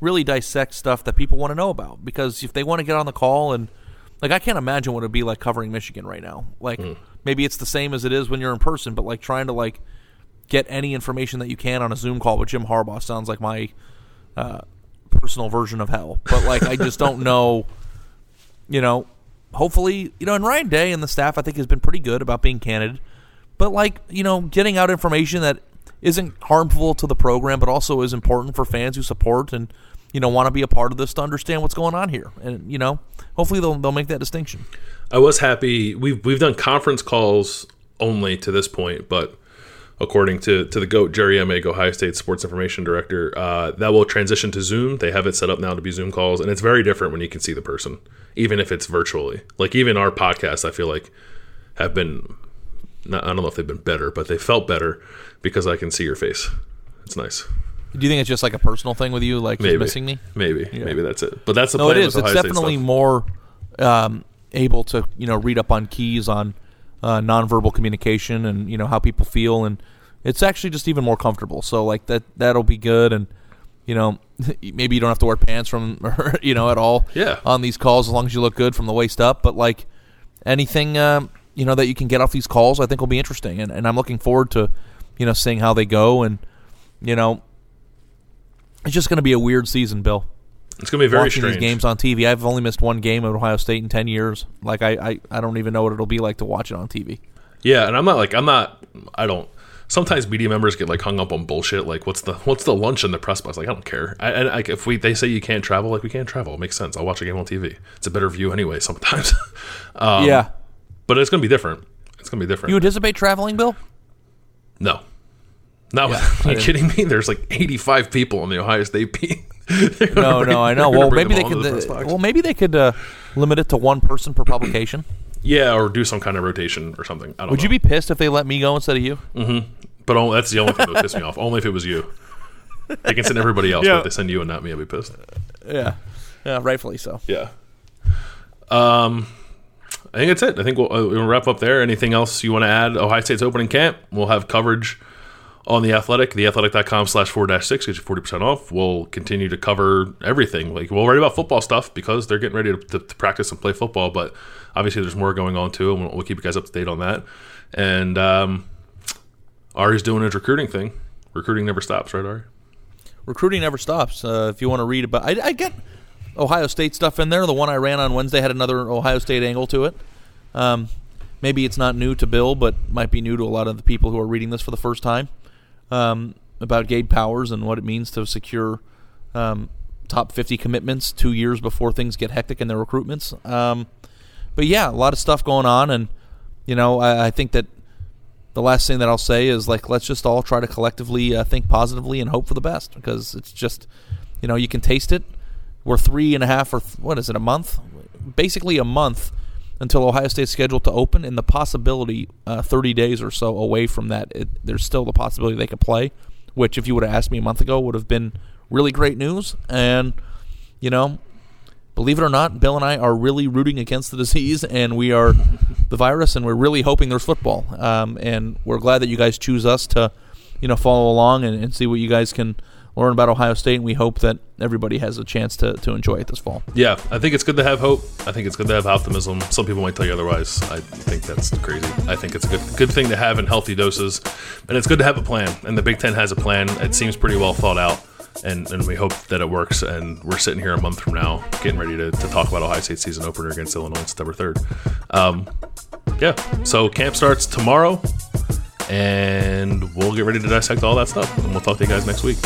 really dissect stuff that people want to know about. Because if they want to get on the call and like, I can't imagine what it'd be like covering Michigan right now. Like, maybe it's the same as it is when you're in person, but like trying to like get any information that you can on a Zoom call with Jim Harbaugh sounds like my uh, personal version of hell. But like, I just don't [LAUGHS] know. You know, hopefully, you know, and Ryan Day and the staff, I think, has been pretty good about being candid. But like, you know, getting out information that isn't harmful to the program, but also is important for fans who support and you know want to be a part of this to understand what's going on here. And you know, hopefully they'll they'll make that distinction. I was happy. We've we've done conference calls only to this point, but according to to the goat Jerry Emig, Ohio State Sports Information Director, uh, that will transition to Zoom. They have it set up now to be Zoom calls, and it's very different when you can see the person, even if it's virtually. Like even our podcasts, I feel like have been. Not, I don't know if they've been better, but they felt better because I can see your face. It's nice. Do you think it's just like a personal thing with you, like Maybe missing me? Maybe maybe that's it. But that's the No, plan it is. It's State definitely stuff. more um, able to you know read up on keys on uh, nonverbal communication and you know how people feel, and it's actually just even more comfortable. So like that that'll be good, and you know [LAUGHS] maybe you don't have to wear pants from [LAUGHS] you know at all Yeah. on these calls as long as you look good from the waist up. But like anything um, you know that you can get off these calls, I think will be interesting, and, and I'm looking forward to you know seeing how they go, and you know. It's just going to be a weird season, Bill It's gonna be very watching strange. these games on TV. I've only missed one game at Ohio State in ten years. Like I, I, I don't even know what it'll be like to watch it on TV. Yeah, and I'm not like I'm not. I don't. Sometimes media members get like hung up on bullshit. Like, what's the what's the lunch in the press box? Like, I don't care. I, and like, if we they say you can't travel, like we can't travel. It makes sense. I'll watch a game on TV. It's a better view anyway. Sometimes, [LAUGHS] um, yeah. but it's gonna be different. It's gonna be different. You anticipate traveling, Bill? no, no. Yeah, [LAUGHS] are you kidding me? There's like 85 people on the Ohio State [LAUGHS] team. No, bring- no, I [LAUGHS] know. they're gonna Well, maybe they could. the well, maybe they could uh, limit it to one person per publication. [CLEARS THROAT] yeah, or do some kind of rotation or something. I don't Would know. you be pissed if they let me go instead of you? But only, that's the only thing that would piss me off. Only if it was you. They can send everybody else, Yeah. but if they send you and not me, I'd be pissed. Yeah. Yeah, rightfully so. Yeah. Um, I think that's it. I think we'll, uh, we'll wrap up there. Anything else you want to add? Ohio State's opening camp. We'll have coverage on the athletic, theathletic.com slash four dash six, gets you 40% off. We'll continue to cover everything. Like, we'll write about football stuff because they're getting ready to, to, to practice and play football, but obviously there's more going on too, and we'll, we'll keep you guys up to date on that. And um, Ari's doing his recruiting thing. Recruiting never stops, right, Ari? Recruiting never stops. Uh, if you want to read about, I, I get Ohio State stuff in there. The one I ran on Wednesday had another Ohio State angle to it. Um, maybe it's not new to Bill, but might be new to a lot of the people who are reading this for the first time. Um, about Gabe Powers and what it means to secure um, top 50 commitments two years before things get hectic in their recruitments. Um, but yeah, a lot of stuff going on, and you know, I, I think that the last thing that I'll say is like let's just all try to collectively uh, think positively and hope for the best because it's just you know you can taste it. We're three and a half or th- what is it a month, basically a month until Ohio State's scheduled to open, and the possibility uh, 30 days or so away from that, it, there's still the possibility they could play, which if you would have asked me a month ago would have been really great news. And you know, believe it or not, Bill and I are really rooting against the disease, and we are the virus, and we're really hoping there's football. Um, and we're glad that you guys choose us to, you know, follow along and, and see what you guys can learn about Ohio State. And we hope that everybody has a chance to, to enjoy it this fall. Yeah, I think it's good to have hope. I think it's good to have optimism. Some people might tell you otherwise. I think that's crazy. I think it's a good good thing to have in healthy doses, and it's good to have a plan. And the Big Ten has a plan. It seems pretty well thought out, and and we hope that it works. And we're sitting here a month from now, getting ready to, to talk about Ohio State season opener against Illinois September third. Um, yeah, so camp starts tomorrow, and we'll get ready to dissect all that stuff. And we'll talk to you guys next week.